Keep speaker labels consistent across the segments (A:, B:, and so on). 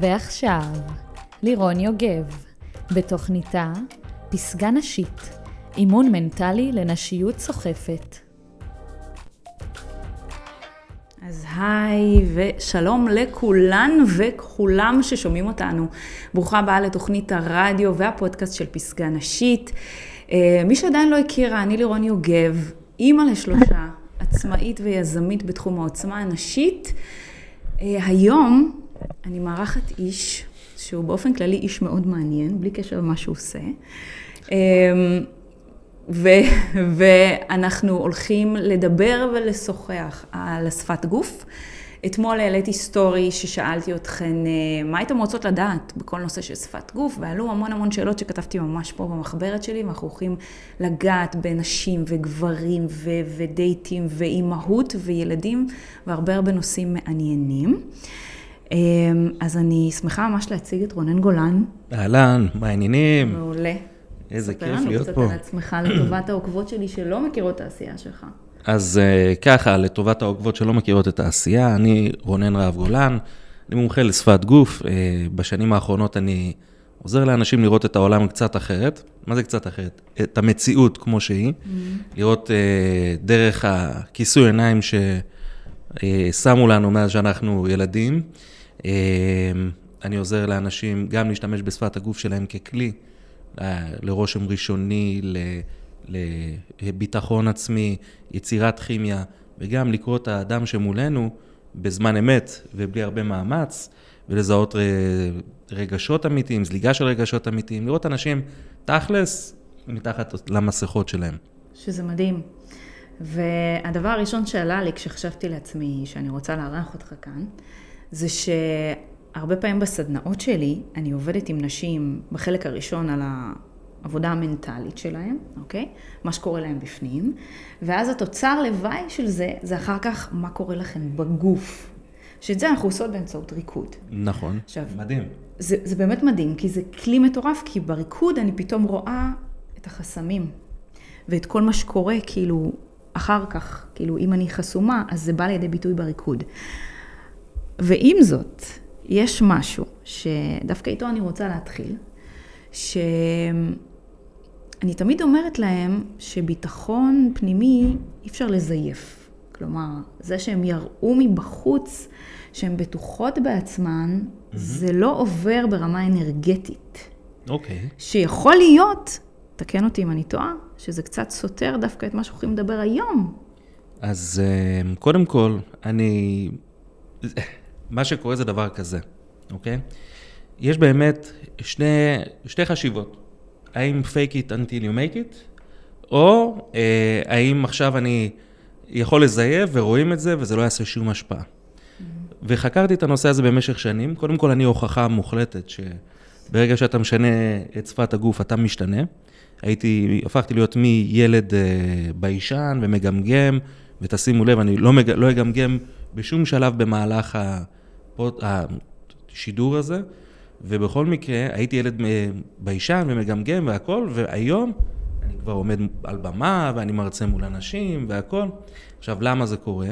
A: ועכשיו, לירון יוגב, בתוכניתה פסגה נשית, אימון מנטלי לנשיות סוחפת. אז היי ושלום לכולן וכולם ששומעים אותנו. ברוכה הבאה לתוכנית הרדיו והפודקאסט של פסגה נשית. אה, מי שעדיין לא הכירה, אני לירון יוגב, אימא לשלושה, עצמאית ויזמית בתחום העוצמה הנשית. אה, היום אני מארחת איש שהוא באופן כללי איש מאוד מעניין, בלי קשר למה שהוא עושה. אמ, ו, ואנחנו הולכים לדבר ולשוחח על השפת גוף. אתמול העליתי סטורי ששאלתי אתכן אה, מה הייתם רוצות לדעת בכל נושא של שפת גוף, ועלו המון המון שאלות שכתבתי ממש פה במחברת שלי, ואנחנו הולכים לגעת בנשים וגברים ו- ודייטים ואימהות וילדים, והרבה הרבה נושאים מעניינים. אמ, אז אני שמחה ממש להציג את רונן גולן.
B: אהלן, מה העניינים?
A: מעולה.
B: איזה כיף להיות פה.
A: ספר לנו קצת על עצמך לטובת העוקבות שלי שלא מכירות את העשייה שלך.
B: אז אה, ככה, לטובת העוקבות שלא מכירות את העשייה, אני רונן רהב גולן, אני מומחה לשפת גוף. אה, בשנים האחרונות אני עוזר לאנשים לראות את העולם קצת אחרת. מה זה קצת אחרת? את המציאות כמו שהיא. Mm-hmm. לראות אה, דרך הכיסוי עיניים ששמו לנו מאז שאנחנו ילדים. אמ, אני עוזר לאנשים גם להשתמש בשפת הגוף שלהם ככלי לרושם ראשוני, לביטחון עצמי, יצירת כימיה, וגם לקרוא את האדם שמולנו בזמן אמת ובלי הרבה מאמץ, ולזהות רגשות אמיתיים, זליגה של רגשות אמיתיים, לראות אנשים תכלס מתחת למסכות שלהם.
A: שזה מדהים. והדבר הראשון שעלה לי כשחשבתי לעצמי שאני רוצה לארח אותך כאן, זה שהרבה פעמים בסדנאות שלי, אני עובדת עם נשים בחלק הראשון על העבודה המנטלית שלהם, אוקיי? מה שקורה להם בפנים, ואז התוצר לוואי של זה, זה אחר כך מה קורה לכם בגוף. שאת זה אנחנו עושות באמצעות ריקוד.
B: נכון, עכשיו, מדהים.
A: זה, זה באמת מדהים, כי זה כלי מטורף, כי בריקוד אני פתאום רואה את החסמים, ואת כל מה שקורה, כאילו, אחר כך, כאילו, אם אני חסומה, אז זה בא לידי ביטוי בריקוד. ועם זאת, יש משהו שדווקא איתו אני רוצה להתחיל, שאני תמיד אומרת להם שביטחון פנימי אי אפשר לזייף. כלומר, זה שהם יראו מבחוץ שהן בטוחות בעצמן, mm-hmm. זה לא עובר ברמה אנרגטית.
B: אוקיי. Okay.
A: שיכול להיות, תקן אותי אם אני טועה, שזה קצת סותר דווקא את מה שאנחנו יכולים לדבר היום.
B: אז אה, קודם כל, אני... מה שקורה זה דבר כזה, אוקיי? יש באמת שני, שתי חשיבות. האם fake it until you make it, או אה, האם עכשיו אני יכול לזייף ורואים את זה וזה לא יעשה שום השפעה. Mm-hmm. וחקרתי את הנושא הזה במשך שנים. קודם כל, אני הוכחה מוחלטת שברגע שאתה משנה את שפת הגוף, אתה משתנה. הייתי, הפכתי להיות מילד אה, ביישן ומגמגם, ותשימו לב, אני לא, מג, לא אגמגם בשום שלב במהלך ה... הפוד, השידור הזה, ובכל מקרה הייתי ילד ביישן ומגמגם והכל, והיום אני כבר עומד על במה ואני מרצה מול אנשים והכל. עכשיו, למה זה קורה?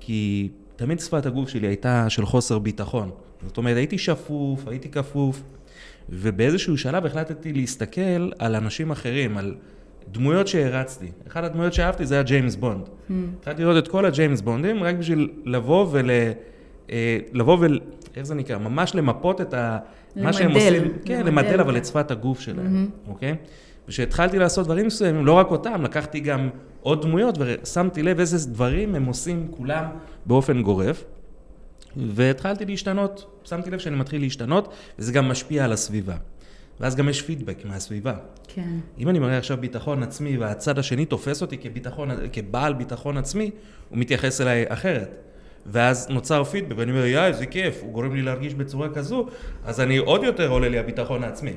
B: כי תמיד שפת הגוף שלי הייתה של חוסר ביטחון. זאת אומרת, הייתי שפוף, הייתי כפוף, ובאיזשהו שלב החלטתי להסתכל על אנשים אחרים, על דמויות שהרצתי. אחת הדמויות שאהבתי זה היה ג'יימס בונד. Mm. התחלתי לראות את כל הג'יימס בונדים רק בשביל לבוא ול... אה, לבוא ול... איך זה נקרא? ממש למפות את ה... למדל. מה שהם עושים. כן, למדל, אבל את שפת הגוף שלהם, אוקיי? וכשהתחלתי לעשות דברים מסוימים, לא רק אותם, לקחתי גם עוד דמויות ושמתי לב איזה דברים הם עושים כולם באופן גורף. והתחלתי להשתנות, שמתי לב שאני מתחיל להשתנות, וזה גם משפיע על הסביבה. ואז גם יש פידבק מהסביבה.
A: כן.
B: אם אני מראה עכשיו ביטחון עצמי והצד השני תופס אותי כביטחון, כבעל ביטחון עצמי, הוא מתייחס אליי אחרת. ואז נוצר פידבק, ואני אומר, יא, איזה כיף, הוא גורם לי להרגיש בצורה כזו, אז אני עוד יותר עולה לי הביטחון העצמי.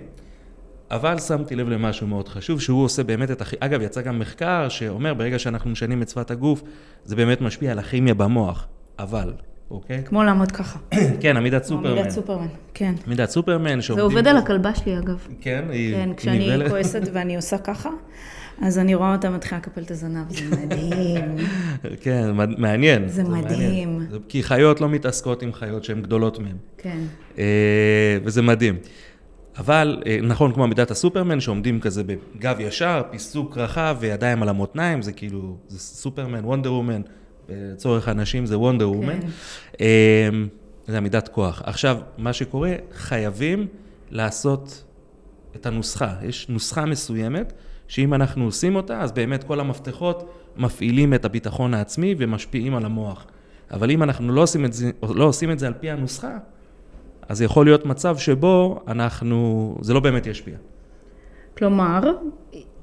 B: אבל שמתי לב למשהו מאוד חשוב, שהוא עושה באמת את הכי... אגב, יצא גם מחקר שאומר, ברגע שאנחנו משנים את שפת הגוף, זה באמת משפיע על הכימיה במוח. אבל אוקיי?
A: כמו לעמוד ככה.
B: כן, עמידת סופרמן.
A: עמידת סופרמן, כן.
B: עמידת סופרמן
A: זה
B: שעומדים...
A: עובד על הכלבה שלי, אגב.
B: כן, היא
A: כן, כשאני. כועסת ואני עושה ככה, אז אני רואה אותה מתחילה לקפל את הזנב, זה מדהים.
B: כן, מעניין.
A: זה מדהים.
B: מעניין. זה- כי חיות לא מתעסקות עם חיות שהן גדולות מהן.
A: כן.
B: אה, וזה מדהים. אבל, אה, נכון, כמו עמידת הסופרמן, שעומדים כזה בגב ישר, פיסוק רחב וידיים על המותניים, זה כאילו, זה סופרמן, וונדר וומן, לצורך הנשים זה וונדר וומן. אה, זה עמידת כוח. עכשיו, מה שקורה, חייבים לעשות את הנוסחה. יש נוסחה מסוימת, שאם אנחנו עושים אותה, אז באמת כל המפתחות מפעילים את הביטחון העצמי ומשפיעים על המוח. אבל אם אנחנו לא עושים את זה, לא עושים את זה על פי הנוסחה, אז יכול להיות מצב שבו אנחנו, זה לא באמת ישפיע.
A: כלומר,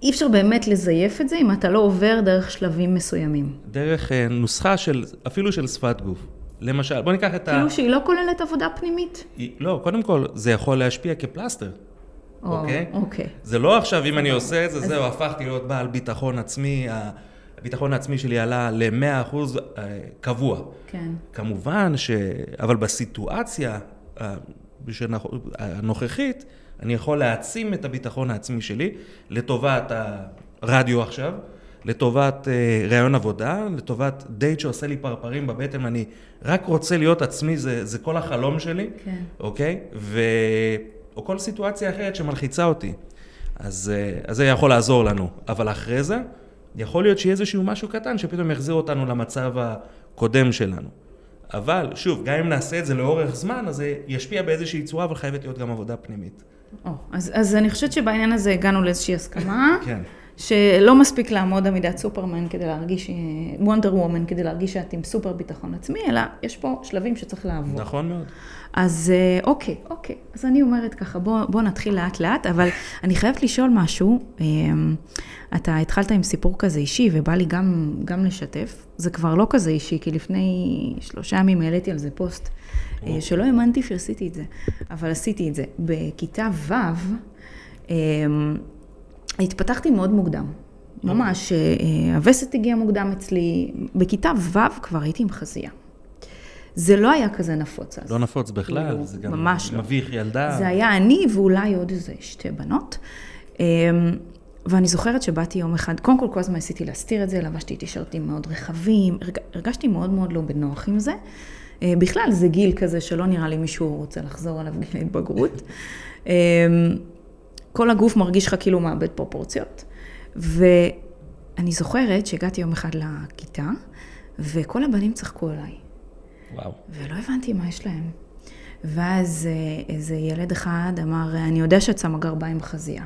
A: אי אפשר באמת לזייף את זה אם אתה לא עובר דרך שלבים מסוימים.
B: דרך אה, נוסחה של, אפילו של שפת גוף. למשל, בוא ניקח את ה...
A: כאילו שהיא לא כוללת עבודה פנימית.
B: לא, קודם כל, זה יכול להשפיע כפלסטר, אוקיי?
A: אוקיי.
B: זה לא עכשיו, אם אני עושה את זה, זהו, הפכתי להיות בעל ביטחון עצמי, הביטחון העצמי שלי עלה ל-100% אה, קבוע.
A: כן.
B: כמובן ש... אבל בסיטואציה אה, הנוכחית, אני יכול להעצים את הביטחון העצמי שלי לטובת הרדיו עכשיו, לטובת אה, ראיון עבודה, לטובת דייט שעושה לי פרפרים בבטן, אני רק רוצה להיות עצמי, זה, זה כל החלום שלי,
A: כן.
B: אוקיי? ו... או כל סיטואציה אחרת שמלחיצה אותי. אז, אה, אז זה יכול לעזור לנו. אבל אחרי זה, יכול להיות שיהיה איזשהו משהו קטן שפתאום יחזיר אותנו למצב הקודם שלנו. אבל, שוב, גם אם נעשה את זה לאורך זמן, אז זה ישפיע באיזושהי צורה, אבל חייבת להיות גם עבודה פנימית.
A: או, אז, אז אני חושבת שבעניין הזה הגענו לאיזושהי הסכמה,
B: כן.
A: שלא מספיק לעמוד עמידת סופרמן כדי להרגיש, וונדר וומן כדי להרגיש שאת עם סופר ביטחון עצמי, אלא יש פה שלבים שצריך לעבור.
B: נכון מאוד.
A: אז אה, אוקיי, אוקיי. אז אני אומרת ככה, בוא, בוא נתחיל לאט לאט, אבל אני חייבת לשאול משהו. אה, אתה התחלת עם סיפור כזה אישי, ובא לי גם, גם לשתף. זה כבר לא כזה אישי, כי לפני שלושה ימים העליתי על זה פוסט, אה, שלא האמנתי שעשיתי את זה, אבל עשיתי את זה. בכיתה ו', אה, התפתחתי מאוד מוקדם. ממש, אה, הווסת הגיעה מוקדם אצלי. בכיתה ו' כבר הייתי עם חזייה. זה לא היה כזה נפוץ אז.
B: לא נפוץ בכלל,
A: כאילו,
B: זה גם
A: ממש לא.
B: מביך ילדה.
A: זה היה אני ואולי עוד איזה שתי בנות. אמ, ואני זוכרת שבאתי יום אחד, קודם כל כל הזמן ניסיתי להסתיר את זה, לבשתי טישרטים מאוד רחבים, הרג- הרגשתי מאוד מאוד לא בנוח עם זה. אה, בכלל זה גיל כזה שלא נראה לי מישהו רוצה לחזור עליו גיל ההתבגרות. אמ, כל הגוף מרגיש לך כאילו מאבד פרופורציות. ואני זוכרת שהגעתי יום אחד לכיתה, וכל הבנים צחקו עליי.
B: וואו.
A: ולא הבנתי מה יש להם. ואז אה, איזה ילד אחד אמר, אני יודע שאת שמה גרביים בחזייה.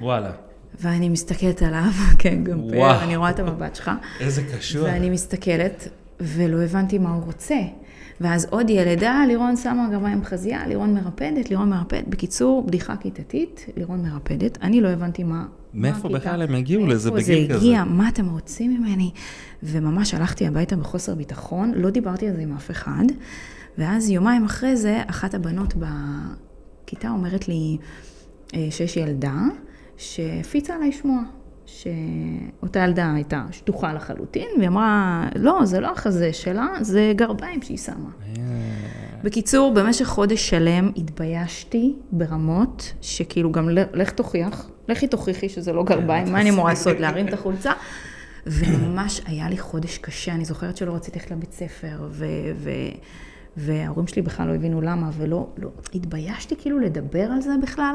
B: וואלה.
A: ואני מסתכלת עליו, כן, גם. פר, אני רואה את המבט שלך.
B: איזה קשוח.
A: ואני מסתכלת, ולא הבנתי מה הוא רוצה. ואז עוד ילד, אה, לירון שמה גרביים בחזייה, לירון מרפדת, לירון מרפדת. בקיצור, בדיחה כיתתית, לירון מרפדת. אני לא הבנתי מה...
B: מאיפה בכלל הם הגיעו לזה בגיל
A: זה
B: כזה?
A: הגיע, מה אתם רוצים ממני? וממש הלכתי הביתה בחוסר ביטחון, לא דיברתי על זה עם אף אחד. ואז יומיים אחרי זה, אחת הבנות בכיתה אומרת לי אה, שיש ילדה שהפיצה עליי שמועה. שאותה ילדה הייתה שטוחה לחלוטין, והיא אמרה, לא, זה לא החזה שלה, זה גרביים שהיא שמה.
B: אה,
A: בקיצור, במשך חודש שלם התביישתי ברמות, שכאילו גם לך תוכיח, לכי תוכיחי שזה לא גרביים, מה אני אמורה לעשות, להרים את החולצה? וממש היה לי חודש קשה, אני זוכרת שלא רציתי ללכת לבית ספר, ו- ו- וההורים שלי בכלל לא הבינו למה, ולא, לא, התביישתי כאילו לדבר על זה בכלל.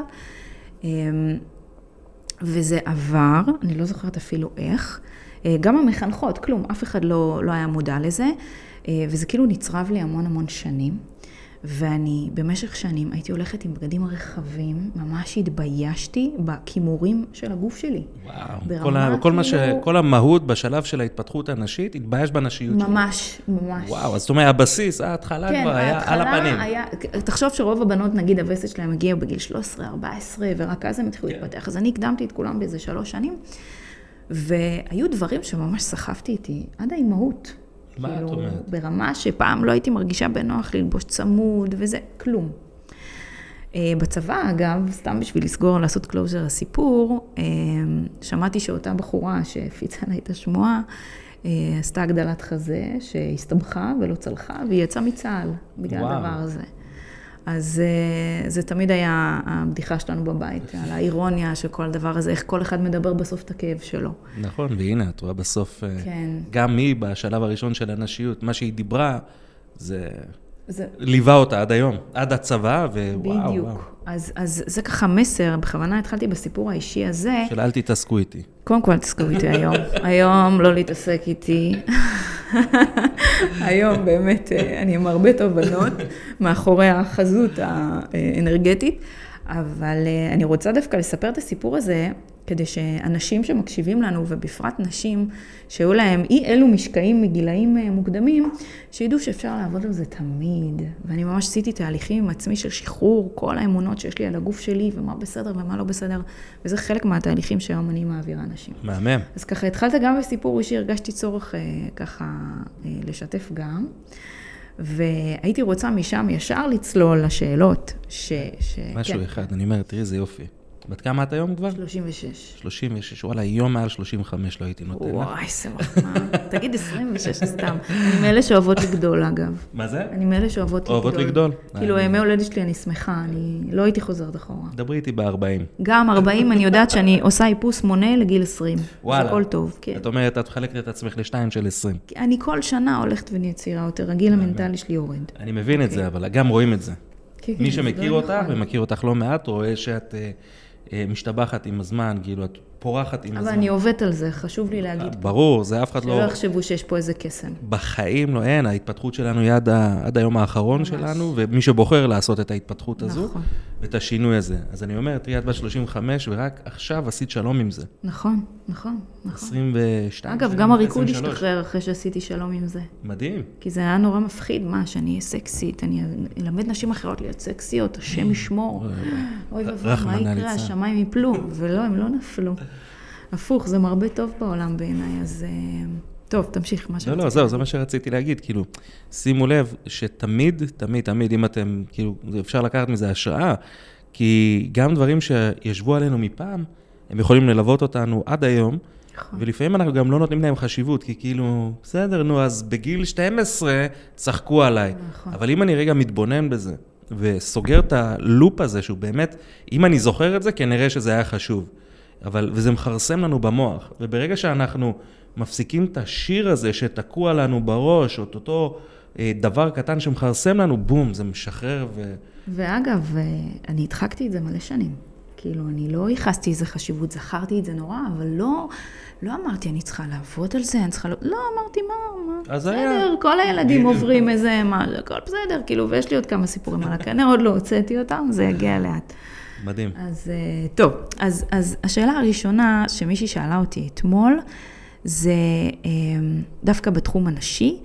A: וזה עבר, אני לא זוכרת אפילו איך. אה, גם המחנכות, כלום, אף אחד לא, לא היה מודע לזה. אה, וזה כאילו נצרב לי המון המון שנים. ואני במשך שנים הייתי הולכת עם בגדים רחבים, ממש התביישתי בכימורים של הגוף שלי.
B: וואו. כל, ה, כל, מה ש,
A: כאילו-
B: כל המהות בשלב של ההתפתחות הנשית, התבייש בנשיות שלו.
A: ממש, ממש.
B: וואו, אז זאת אומרת, הבסיס, ההתחלה כבר היה על הפנים.
A: כן, היה, תחשוב שרוב הבנות, נגיד הווסת שלהם הגיעו בגיל 13, 14, ורק אז הם התחילו
B: כן.
A: להתפתח. אז אני הקדמתי את כולם באיזה שלוש שנים, והיו דברים שממש סחבתי איתי עד האימהות.
B: מה את
A: כאילו,
B: אומרת?
A: ברמה שפעם לא הייתי מרגישה בנוח ללבוש צמוד וזה, כלום. אה, בצבא, אגב, סתם בשביל לסגור, לעשות closure לסיפור, אה, שמעתי שאותה בחורה שהפיצה עליי את השמועה, אה, עשתה הגדלת חזה שהסתבכה ולא צלחה, והיא יצאה מצה"ל בגלל
B: וואו.
A: הדבר הזה. אז אה, זה תמיד היה הבדיחה שלנו בבית, על האירוניה של כל הדבר הזה, איך כל אחד מדבר בסוף את הכאב שלו.
B: נכון, והנה, את רואה בסוף, אה,
A: כן.
B: גם היא בשלב הראשון של הנשיות, מה שהיא דיברה, זה
A: זה
B: ליווה אותה עד היום, עד הצבא, ווואו,
A: בדיוק.
B: וואו.
A: אז, אז זה ככה מסר, בכוונה התחלתי בסיפור האישי הזה.
B: של אל תתעסקו איתי.
A: קודם כל, אל תעסקו איתי היום. היום לא להתעסק איתי. היום באמת אה, אני עם הרבה תובנות מאחורי החזות האנרגטית, אבל אה, אני רוצה דווקא לספר את הסיפור הזה, כדי שאנשים שמקשיבים לנו, ובפרט נשים שהיו להם אי אלו משקעים מגילאים אה, מוקדמים, שידעו שאפשר לעבוד על זה תמיד. ואני ממש עשיתי תהליכים עם עצמי של שחרור כל האמונות שיש לי על הגוף שלי, ומה בסדר ומה לא בסדר, וזה חלק מהתהליכים שהיום אני מעבירה אנשים.
B: מהמם.
A: אז ככה התחלת גם בסיפור אישי, הרגשתי צורך אה, ככה לשתף גם, והייתי רוצה משם ישר לצלול לשאלות, ש... ש
B: משהו
A: כן,
B: אחד, אני אומר, תראי איזה יופי. בת כמה את היום כבר?
A: 36.
B: 36, וואלה, יום מעל 35 לא הייתי נותן.
A: וואי, איזה מחמאה. תגיד 26 סתם. אני מאלה שאוהבות לגדול, אגב.
B: מה זה?
A: אני מאלה שאוהבות לגדול.
B: אוהבות לגדול?
A: כאילו,
B: אני-
A: ימי הולדת שלי, אני שמחה, אני לא הייתי חוזרת אחורה.
B: דברי איתי ב-40.
A: גם 40, אני יודעת שאני עושה איפוס מונה לגיל 20.
B: וואלה.
A: זה הכל טוב, כן.
B: את אומרת, את מחלקת את עצמך לשתיים של 20.
A: כי אני כל שנה הולכת ונהיית צעירה יותר, הגיל המנטלי שלי יורד.
B: אני מבין את זה, אבל גם רואים את זה.
A: כן, כן,
B: מי שמכיר
A: לא
B: אותך,
A: נכון.
B: ומכיר אותך לא מעט, רואה שאת אה, אה, משתבחת עם הזמן, כאילו, את פורחת עם
A: אבל
B: הזמן.
A: אני עובדת על זה, חשוב לי להגיד.
B: ברור, זה אף אחד
A: שלא
B: לא...
A: יחשבו שיש פה איזה קסם.
B: בחיים לא, אין, ההתפתחות שלנו היא עד, ה, עד היום האחרון ממש. שלנו, ומי שבוחר לעשות את ההתפתחות הזו,
A: נכון.
B: ואת השינוי הזה. אז אני אומר, תראי, את בת 35, ורק עכשיו עשית שלום עם זה.
A: נכון, נכון.
B: 22.
A: אגב, גם הריקוד
B: 23.
A: השתחרר אחרי שעשיתי שלום עם זה.
B: מדהים.
A: כי זה היה נורא מפחיד, מה, שאני אהיה סקסית, אני אלמד נשים אחרות להיות סקסיות, השם ישמור. אוי ואבוי, מה יקרה. השמיים יפלו. ולא, הם לא נפלו. הפוך, זה מרבה טוב בעולם בעיניי, אז... אה, טוב, תמשיך, מה
B: לא,
A: שרציתי.
B: לא, זהו, זה מה שרציתי להגיד, כאילו, שימו לב שתמיד, תמיד, תמיד, אם אתם, כאילו, אפשר לקחת מזה השראה, כי גם דברים שישבו עלינו מפעם, הם יכולים ללוות אותנו עד היום,
A: נכון.
B: ולפעמים אנחנו גם לא נותנים להם חשיבות, כי כאילו, בסדר, נו, אז בגיל 12 צחקו עליי.
A: נכון.
B: אבל אם אני רגע מתבונן בזה, וסוגר את הלופ הזה, שהוא באמת, אם אני זוכר את זה, כנראה שזה היה חשוב. אבל, וזה מכרסם לנו במוח. וברגע שאנחנו מפסיקים את השיר הזה שתקוע לנו בראש, או את אותו אה, דבר קטן שמכרסם לנו, בום, זה משחרר ו...
A: ואגב, אה, אני הדחקתי את זה מלא שנים. כאילו, אני לא ייחסתי איזה חשיבות, זכרתי את זה נורא, אבל לא, לא אמרתי, אני צריכה לעבוד על זה, אני צריכה... לא, לא אמרתי, מה, מה,
B: אז
A: בסדר,
B: היה.
A: כל הילדים עוברים איזה, מה, הכל בסדר, כאילו, ויש לי עוד כמה סיפורים על הקנה, עוד לא הוצאתי אותם, זה יגיע לאט.
B: מדהים.
A: אז אה, טוב, אז, אז השאלה הראשונה שמישהי שאלה אותי אתמול, זה אה, דווקא בתחום הנשי,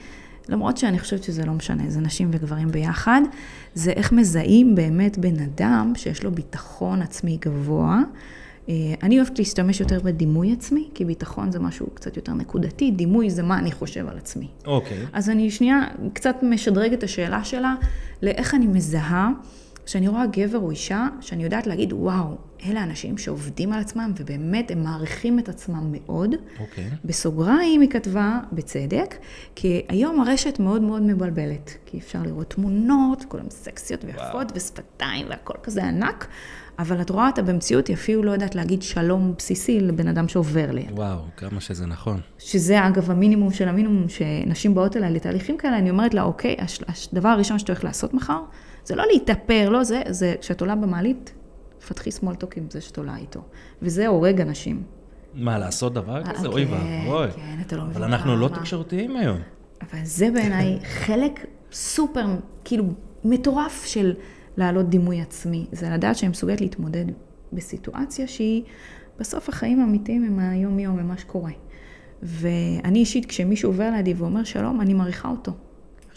A: למרות שאני חושבת שזה לא משנה, זה נשים וגברים ביחד, זה איך מזהים באמת בן אדם שיש לו ביטחון עצמי גבוה. אה, אני אוהבת להשתמש יותר בדימוי עצמי, כי ביטחון זה משהו קצת יותר נקודתי, דימוי זה מה אני חושב על עצמי.
B: אוקיי.
A: אז אני שנייה קצת משדרגת את השאלה שלה לאיך אני מזהה כשאני רואה גבר או אישה, שאני יודעת להגיד, וואו, אלה אנשים שעובדים על עצמם ובאמת הם מעריכים את עצמם מאוד.
B: אוקיי.
A: בסוגריים היא כתבה, בצדק, כי היום הרשת מאוד מאוד מבלבלת, כי אפשר לראות תמונות, כולן סקסיות ויפות ושפתיים והכל כזה ענק, אבל את רואה אותה במציאות, היא אפילו לא יודעת להגיד שלום בסיסי לבן אדם שעובר ליד.
B: וואו, כמה שזה נכון.
A: שזה אגב המינימום של המינימום שנשים באות אליי לתהליכים כאלה, אני אומרת לה, אוקיי, הדבר הראשון שאתה הולך לעשות מחר, זה לא להתאפר, לא זה, זה כשאת עולה במעלית, פתחי סמולטוק עם זה שאת עולה איתו. וזה הורג אנשים.
B: מה, לעשות דבר
A: אה,
B: כזה? אוי
A: כן,
B: ואבוי.
A: כן, אתה לא
B: אבל
A: מבין
B: אנחנו לא. תקשורתיים היום.
A: אבל זה בעיניי חלק סופר, כאילו, מטורף של להעלות דימוי עצמי. זה לדעת שאני מסוגלת להתמודד בסיטואציה שהיא, בסוף החיים האמיתיים הם היום-יום, הם מה שקורה. ואני אישית, כשמישהו עובר לידי ואומר שלום, אני מעריכה אותו.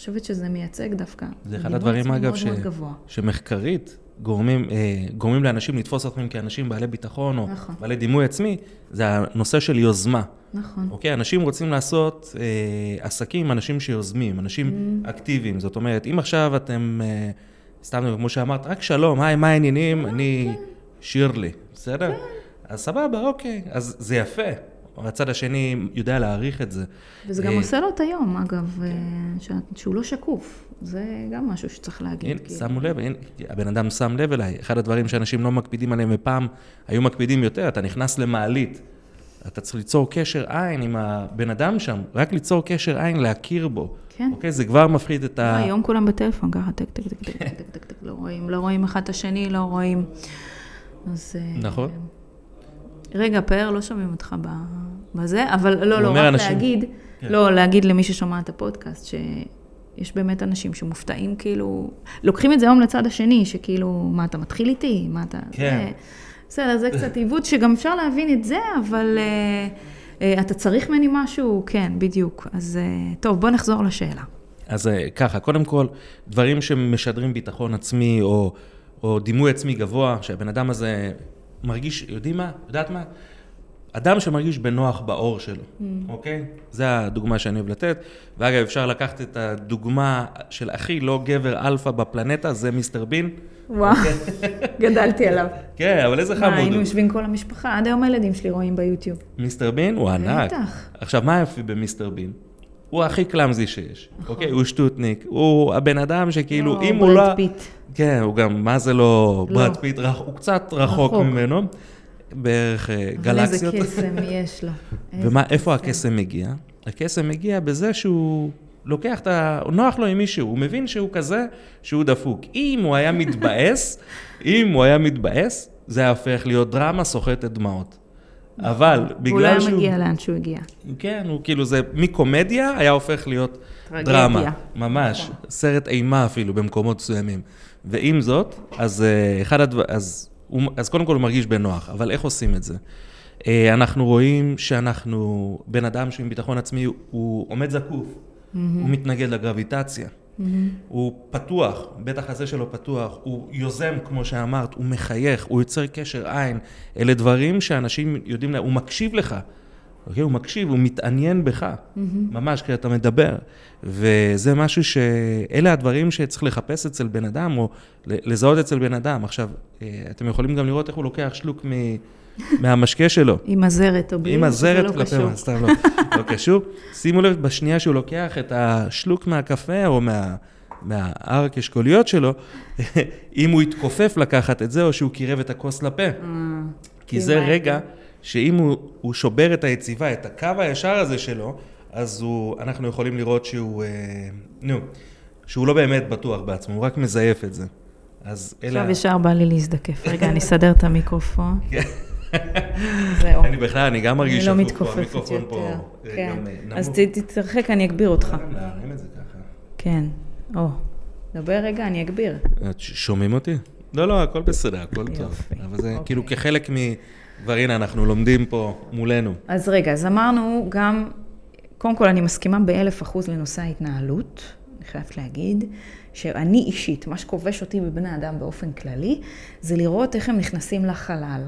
A: חושבת שזה מייצג דווקא.
B: זה אחד הדברים, אגב, ש... שמחקרית גורמים, אה, גורמים לאנשים לתפוס עצמם כאנשים בעלי ביטחון, או
A: נכון.
B: בעלי דימוי עצמי, זה הנושא של יוזמה.
A: נכון.
B: אוקיי? אנשים רוצים לעשות אה, עסקים עם אנשים שיוזמים, אנשים
A: Mm.
B: אקטיביים. זאת אומרת, אם עכשיו אתם, אה, סתם כמו שאמרת, רק שלום, היי, מה העניינים? אני
A: כן.
B: שירלי, בסדר? אז סבבה, אוקיי. אז זה יפה, הצד השני יודע להעריך את זה.
A: וזה גם
B: אה,
A: עושה לו את היום, אגב, אה, ש- שהוא לא שקוף. זה גם משהו שצריך להגיד.
B: הנה,
A: כאילו.
B: שמו לב, הנה, הבן אדם שם לב אליי. אחד הדברים שאנשים לא מקפידים עליהם, ופעם היו מקפידים יותר, אתה נכנס למעלית, אתה צריך ליצור קשר עין עם הבן אדם שם, רק ליצור קשר עין, להכיר בו.
A: כן.
B: אוקיי? זה כבר מפחיד את
A: לא,
B: ה...
A: היום כולם בטלפון, ככה, טק, טק, טק, טק, טק, טק, טק, לא רואים, לא רואים אחד את השני, לא רואים. אז... אה,
B: נכון.
A: רגע, פאר, לא שומעים אותך בזה, אבל לא, לא, רק
B: אנשים-
A: להגיד,
B: כן.
A: לא, להגיד למי ששומע את הפודקאסט, שיש באמת אנשים שמופתעים, כאילו, לוקחים את זה היום לצד השני, שכאילו, מה, אתה מתחיל איתי? מה אתה...
B: כן.
A: זה- בסדר, זה קצת עיוות שגם אפשר להבין את זה, אבל אה, אה, אתה צריך ממני משהו? כן, בדיוק. אז אה, טוב, בוא נחזור לשאלה.
B: אז ככה, קודם כל, דברים שמשדרים ביטחון עצמי, או, או דימוי עצמי גבוה, שהבן אדם הזה מרגיש, יודעים מה? יודעת מה? אדם שמרגיש בנוח בעור שלו,
A: Mm.
B: אוקיי? זה הדוגמה שאני אוהב לתת. ואגב, אפשר לקחת את הדוגמה של הכי לא גבר אלפא בפלנטה, זה מיסטר בין.
A: וואו, גדלתי עליו.
B: כן, אבל איזה חמוד
A: היינו
B: הוא.
A: יושבים כל המשפחה, עד היום הילדים שלי רואים ביוטיוב.
B: מיסטר בין הוא ענק.
A: בטח.
B: עכשיו, מה היופי במיסטר בין? הוא הכי clumsy שיש, אוקיי? הוא שטותניק, הוא הבן אדם שכאילו,
A: נכון. לא,
B: אם הוא לא...
A: ברד פיט.
B: כן, הוא גם, מה זה לא
A: לא.
B: ברד פיט, הוא קצת רחוק. ממנו, בערך אה,
A: אבל איזה
B: גלקסיות.
A: קסם יש לו.
B: ומה, איפה
A: קסם.
B: הקסם מגיע? הקסם מגיע בזה שהוא לוקח את ה... נוח לו עם מי שהוא, הוא מבין שהוא כזה, שהוא דפוק. אם הוא היה מתבאס, אם הוא היה מתבאס, זה היה הופך להיות דרמה סוחטת דמעות. אבל
A: לא
B: בגלל
A: היה
B: שהוא...
A: מגיע לאן שהוא הגיע.
B: כן, הוא כאילו, זה מקומדיה היה הופך להיות
A: טרגדיה.
B: דרמה. ממש, סרט אימה אפילו במקומות מסוימים. ועם זאת, אז אה, אחד הדבר... אז, הוא, אז קודם כל הוא מרגיש בנוח, אבל איך עושים את זה? אה, אנחנו רואים שאנחנו, בן אדם שעם ביטחון עצמי, הוא עומד זקוף, הוא מתנגד לגרביטציה. הוא פתוח, בטח הזה שלו פתוח, הוא יוזם, כמו שאמרת, הוא מחייך, הוא יוצר קשר עין. אלה דברים שאנשים יודעים, לה- הוא מקשיב לך. אוקיי? הוא מקשיב, הוא מתעניין בך, ממש, כשאתה מדבר. וזה משהו ש... אלה הדברים שצריך לחפש אצל בן אדם, או לזהות אצל בן אדם. עכשיו, אה, אתם יכולים גם לראות איך הוא לוקח שלוק מ... מהמשקה שלו.
A: עם הזרת או בלי,
B: עם הזרת
A: זה לא
B: כלפי. מה, סתם לא, לא קשור. שימו לב, בשנייה שהוא לוקח את השלוק מהקפה או מה, מהערק אשכוליות שלו, אם הוא יתכופף לקחת את זה, או שהוא קירב את הכוס לפה.
A: אה,
B: כי זה
A: כאילו,
B: רגע שאם הוא, הוא שובר את היציבה, את הקו הישר הזה שלו, אז הוא, אנחנו יכולים לראות שהוא, אה, נו, שהוא לא באמת בטוח בעצמו, הוא רק מזייף את זה. אז אלה...
A: עכשיו ישר בא לי להזדקף. רגע, אני אסדר את המיקרופון. זהו.
B: אני בכלל, אני גם מרגיש
A: אני לא מתכופפת
B: פה
A: יותר.
B: אה,
A: כן.
B: אה,
A: אז
B: נמוך.
A: ת- תתרחק, אני אגביר אותך.
B: ככה.
A: כן. או. דבר רגע, אני אגביר.
B: שומעים אותי? לא, לא, הכל בסדר, הכל טוב. אבל זה
A: אוקיי.
B: כאילו כחלק מ... כבר הנה, אנחנו לומדים פה מולנו.
A: אז רגע, אז אמרנו גם, קודם כל אני מסכימה באלף אחוז לנושא ההתנהלות, אני חייבת להגיד, שאני אישית, מה שכובש אותי בבני אדם באופן כללי, זה לראות איך הם נכנסים לחלל.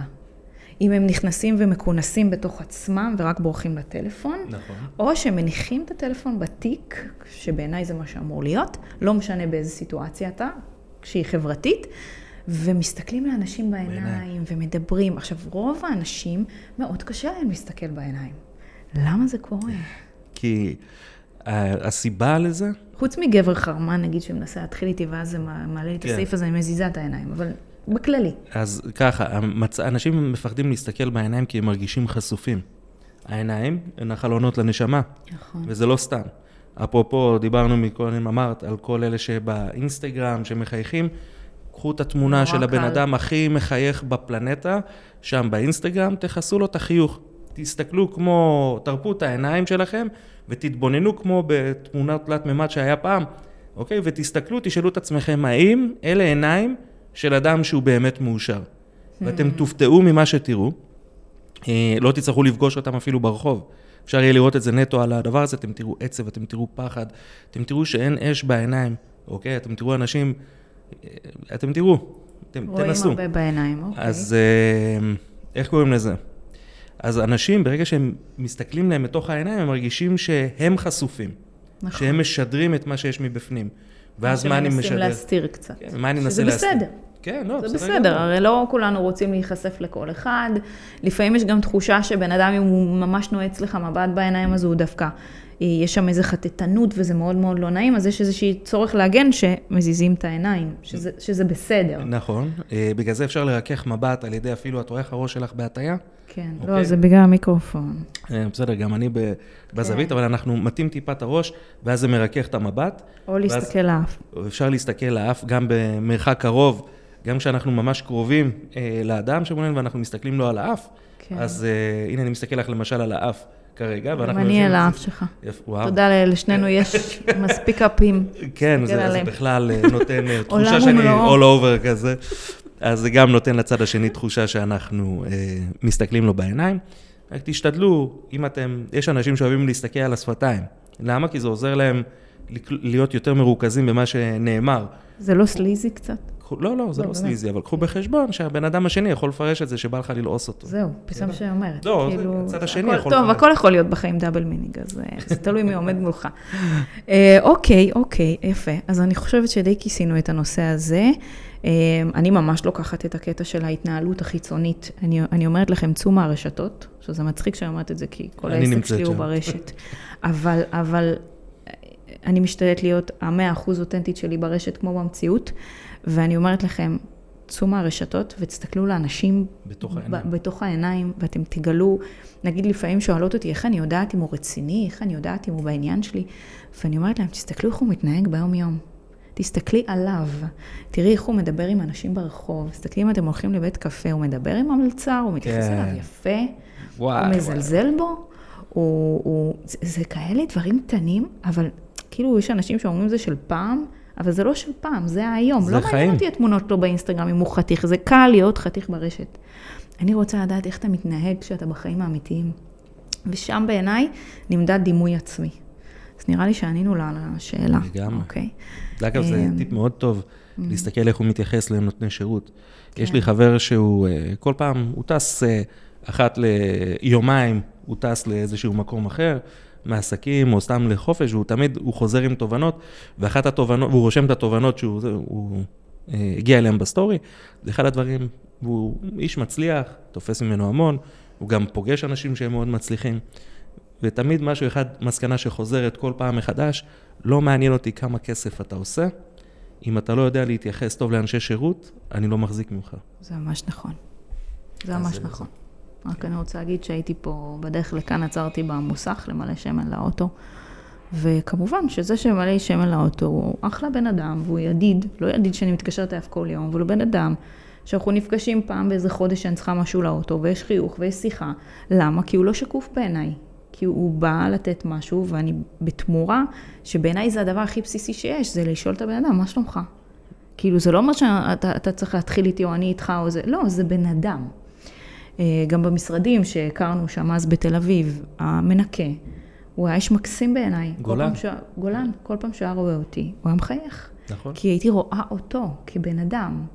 A: אם הם נכנסים ומכונסים בתוך עצמם ורק בורחים לטלפון,
B: נכון.
A: או שהם מניחים את הטלפון בתיק, שבעיניי זה מה שאמור להיות, לא משנה באיזה סיטואציה אתה, כשהיא חברתית, ומסתכלים לאנשים בעיניים
B: בעיניים.
A: ומדברים. עכשיו, רוב האנשים, מאוד קשה להם להסתכל בעיניים. למה זה קורה?
B: כי אה, הסיבה לזה,
A: חוץ מגבר חרמן, נגיד, שמנסה להתחיל איתי, ואז זה מעלה לי את
B: כן.
A: הסעיף הזה, אני מזיזה את העיניים, אבל בכללי.
B: אז ככה, המצ... אנשים מפחדים להסתכל בעיניים כי הם מרגישים חשופים. העיניים הן החלונות לנשמה,
A: נכון.
B: וזה לא סתם. אפרופו, דיברנו מקודם, אמרת, על כל אלה שבאינסטגרם, שמחייכים, קחו את התמונה של הבן
A: קל.
B: אדם הכי מחייך בפלנטה, שם באינסטגרם, תכסו לו את החיוך. תסתכלו כמו, תרפו את העיניים שלכם, ותתבוננו כמו בתמונה תלת מימד שהיה פעם, אוקיי? ותסתכלו, תשאלו את עצמכם, האם אלה עיניים של אדם שהוא באמת מאושר? ואתם תופתעו ממה שתראו. אה, לא תצטרכו לפגוש אותם אפילו ברחוב. אפשר יהיה לראות את זה נטו על הדבר הזה, אתם תראו עצב, אתם תראו פחד, אתם תראו שאין אש בעיניים, אוקיי? אתם תראו אנשים, אה, אתם תראו, אתם,
A: רואים
B: תנסו.
A: הרבה בעיניים, אוקיי.
B: אז אה, איך קוראים לזה? אז אנשים, ברגע שהם מסתכלים להם לתוך העיניים, הם מרגישים שהם חשופים.
A: נכון.
B: שהם משדרים את מה שיש מבפנים. ואז מה אני
A: שמנסים
B: משדר?
A: להסתיר קצת.
B: כן, מה אני מנסה
A: שזה
B: להסתיר?
A: בסדר.
B: כן, לא,
A: זה
B: בסדר
A: בסדר,
B: גמור.
A: הרי לא כולנו רוצים להיחשף לכל אחד. לפעמים יש גם תחושה שבן אדם, אם הוא ממש נועץ לך מבט בעיניים, אז הוא דווקא, אה, יש שם איזו חטטנות וזה מאוד מאוד לא נעים, אז יש איזושהי צורך להגן שמזיזים את העיניים, שזה, שזה בסדר.
B: נכון, אה, בגלל זה אפשר לרכך מבט על ידי אפילו, את רואה איך הראש שלך בהטייה?
A: כן,
B: אוקיי.
A: לא, זה בגלל המיקרופון.
B: אה, בסדר, גם אני ב- בזווית,
A: כן.
B: אבל אנחנו מטים טיפה את הראש, ואז זה מרכך את המבט.
A: או להסתכל לאף.
B: אפשר להסתכל לאף גם במרחק קרוב, גם כשאנחנו ממש קרובים אה, לאדם שמולנו ואנחנו מסתכלים לו על האף.
A: כן.
B: אז אה, הנה, אני מסתכל לך למשל על האף כרגע,
A: גם
B: ואנחנו...
A: אני
B: יושבים-
A: על האף שלך.
B: וואו.
A: תודה לשנינו יש מספיק אפים.
B: כן, זה, זה. בכלל אה, נותן אה, תחושה שאני all over כזה. אז זה גם נותן לצד השני תחושה שאנחנו אה, מסתכלים לו בעיניים. רק תשתדלו, אם אתם, יש אנשים שאוהבים להסתכל על השפתיים. למה? כי זה עוזר להם להיות יותר מרוכזים במה שנאמר.
A: זה לא sleazy קצת?
B: לא, לא, זה
A: לא,
B: לא. sleazy, אבל קחו בחשבון שהבן אדם השני יכול לפרש את זה שבא לך ללעוס אותו.
A: זהו, פתאום שאומרת.
B: לא, זה-
A: כאילו,
B: הצד השני יכול
A: טוב,
B: לפרש.
A: הכל יכול להיות בחיים double meaning, אז אה, זה תלוי מי עומד מולך. אה, אוקיי, אוקיי, יפה. אז אני חושבת שדי כיסינו את הנושא הזה. אה, אני ממש לוקחת את הקטע של ההתנהלות החיצונית. אני, אני אומרת לכם, צאו מהרשתות, שזה מצחיק שאני אומרת את זה, כי כל העסק שלי הוא. ברשת. אבל, אבל אני משתדלת להיות המאה אחוז אותנטית שלי ברשת כמו במציאות, ואני אומרת לכם, צאו מהרשתות ותסתכלו לאנשים
B: בתוך העיניים.
A: בתוך העיניים, ואתם תגלו, נגיד לפעמים שואלות אותי, איך אני יודעת אם הוא רציני, איך אני יודעת אם הוא בעניין שלי, ואני אומרת להם, תסתכלו איך הוא מתנהג ביום-יום. תסתכלי עליו, תראי איך הוא מדבר עם אנשים ברחוב, תסתכלי אם אתם הולכים לבית קפה, הוא מדבר עם המלצר, הוא מתייחס
B: כן.
A: אליו יפה,
B: וואי,
A: הוא
B: וואי.
A: מזלזל בו, הוא, הוא, זה, זה כאלה דברים קטנים, אבל כאילו יש אנשים שאומרים זה של פעם, אבל זה לא של פעם, זה היום.
B: זה
A: לא
B: חיים.
A: מעניין אותי התמונות שלו באינסטגרם אם הוא חתיך, זה קל להיות חתיך ברשת. אני רוצה לדעת איך אתה מתנהג כשאתה בחיים האמיתיים. ושם בעיניי נמדד דימוי עצמי. אז נראה לי שענינו לה על השאלה.
B: לגמרי.
A: אוקיי.
B: אגב, זה
A: אמ,
B: טיפ מאוד טוב, להסתכל איך הוא מתייחס לנותני שירות. יש
A: כן.
B: לי חבר שהוא, אה, כל פעם, הוא טס אה, אחת ליומיים, הוא טס לאיזשהו מקום אחר, מעסקים או סתם לחופש, והוא תמיד, הוא חוזר עם תובנות, ואחת התובנות, והוא רושם את התובנות שהוא הוא, אה, הגיע אליהן בסטורי, זה אחד הדברים, הוא איש מצליח, תופס ממנו המון, הוא גם פוגש אנשים שהם מאוד מצליחים. ותמיד משהו אחד, מסקנה שחוזרת כל פעם מחדש, לא מעניין אותי כמה כסף אתה עושה, אם אתה לא יודע להתייחס טוב לאנשי שירות, אני לא מחזיק ממך.
A: זה ממש נכון. זה ממש
B: זה-
A: נכון. רק אני רוצה להגיד שהייתי פה, בדרך לכאן עצרתי במוסך למלא שמן לאוטו. וכמובן שזה שממלא שמן לאוטו הוא אחלה בן אדם, והוא ידיד, לא ידיד שאני מתקשרת אליו כל יום, אבל הוא בן אדם שאנחנו נפגשים פעם באיזה חודש שאני צריכה משהו לאוטו, ויש חיוך ויש שיחה. למה? כי הוא לא שקוף בעיניי. כי הוא בא לתת משהו, ואני בתמורה, שבעיניי זה הדבר הכי בסיסי שיש, זה לשאול את הבן אדם, מה שלומך? כאילו, זה לא אומר שאתה אתה צריך להתחיל איתי או אני איתך או זה, לא, זה בן אדם. אה, גם במשרדים שהכרנו שם אז בתל אביב, המנקה, הוא היה איש מקסים בעיניי. כל
B: גולן.
A: פעם ש... גולן, כל פעם שהוא היה רואה אותי, הוא היה מחייך.
B: נכון?
A: כי הייתי רואה אותו כבן אדם.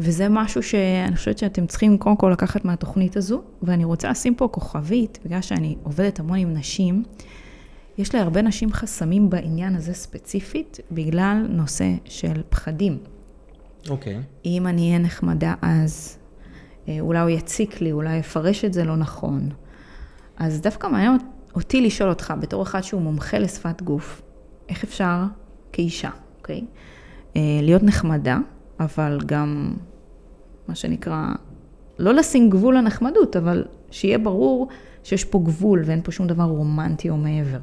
A: וזה משהו שאני חושבת שאתם צריכים קודם כל לקחת מהתוכנית הזו, ואני רוצה לשים פה כוכבית, בגלל שאני עובדת המון עם נשים, יש להרבה נשים חסמים בעניין הזה ספציפית, בגלל נושא של פחדים.
B: אוקיי.
A: אם אני אהיה נחמדה אז, אולי הוא יציק לי, אולי יפרש את זה לא נכון. אז דווקא מעניין אותי לשאול אותך, בתור אחד שהוא מומחה לשפת גוף, איך אפשר כאישה, אוקיי? אה, להיות נחמדה, אבל גם, מה שנקרא, לא לשים גבול לנחמדות, אבל שיהיה ברור שיש פה גבול ואין פה שום דבר רומנטי או מעבר.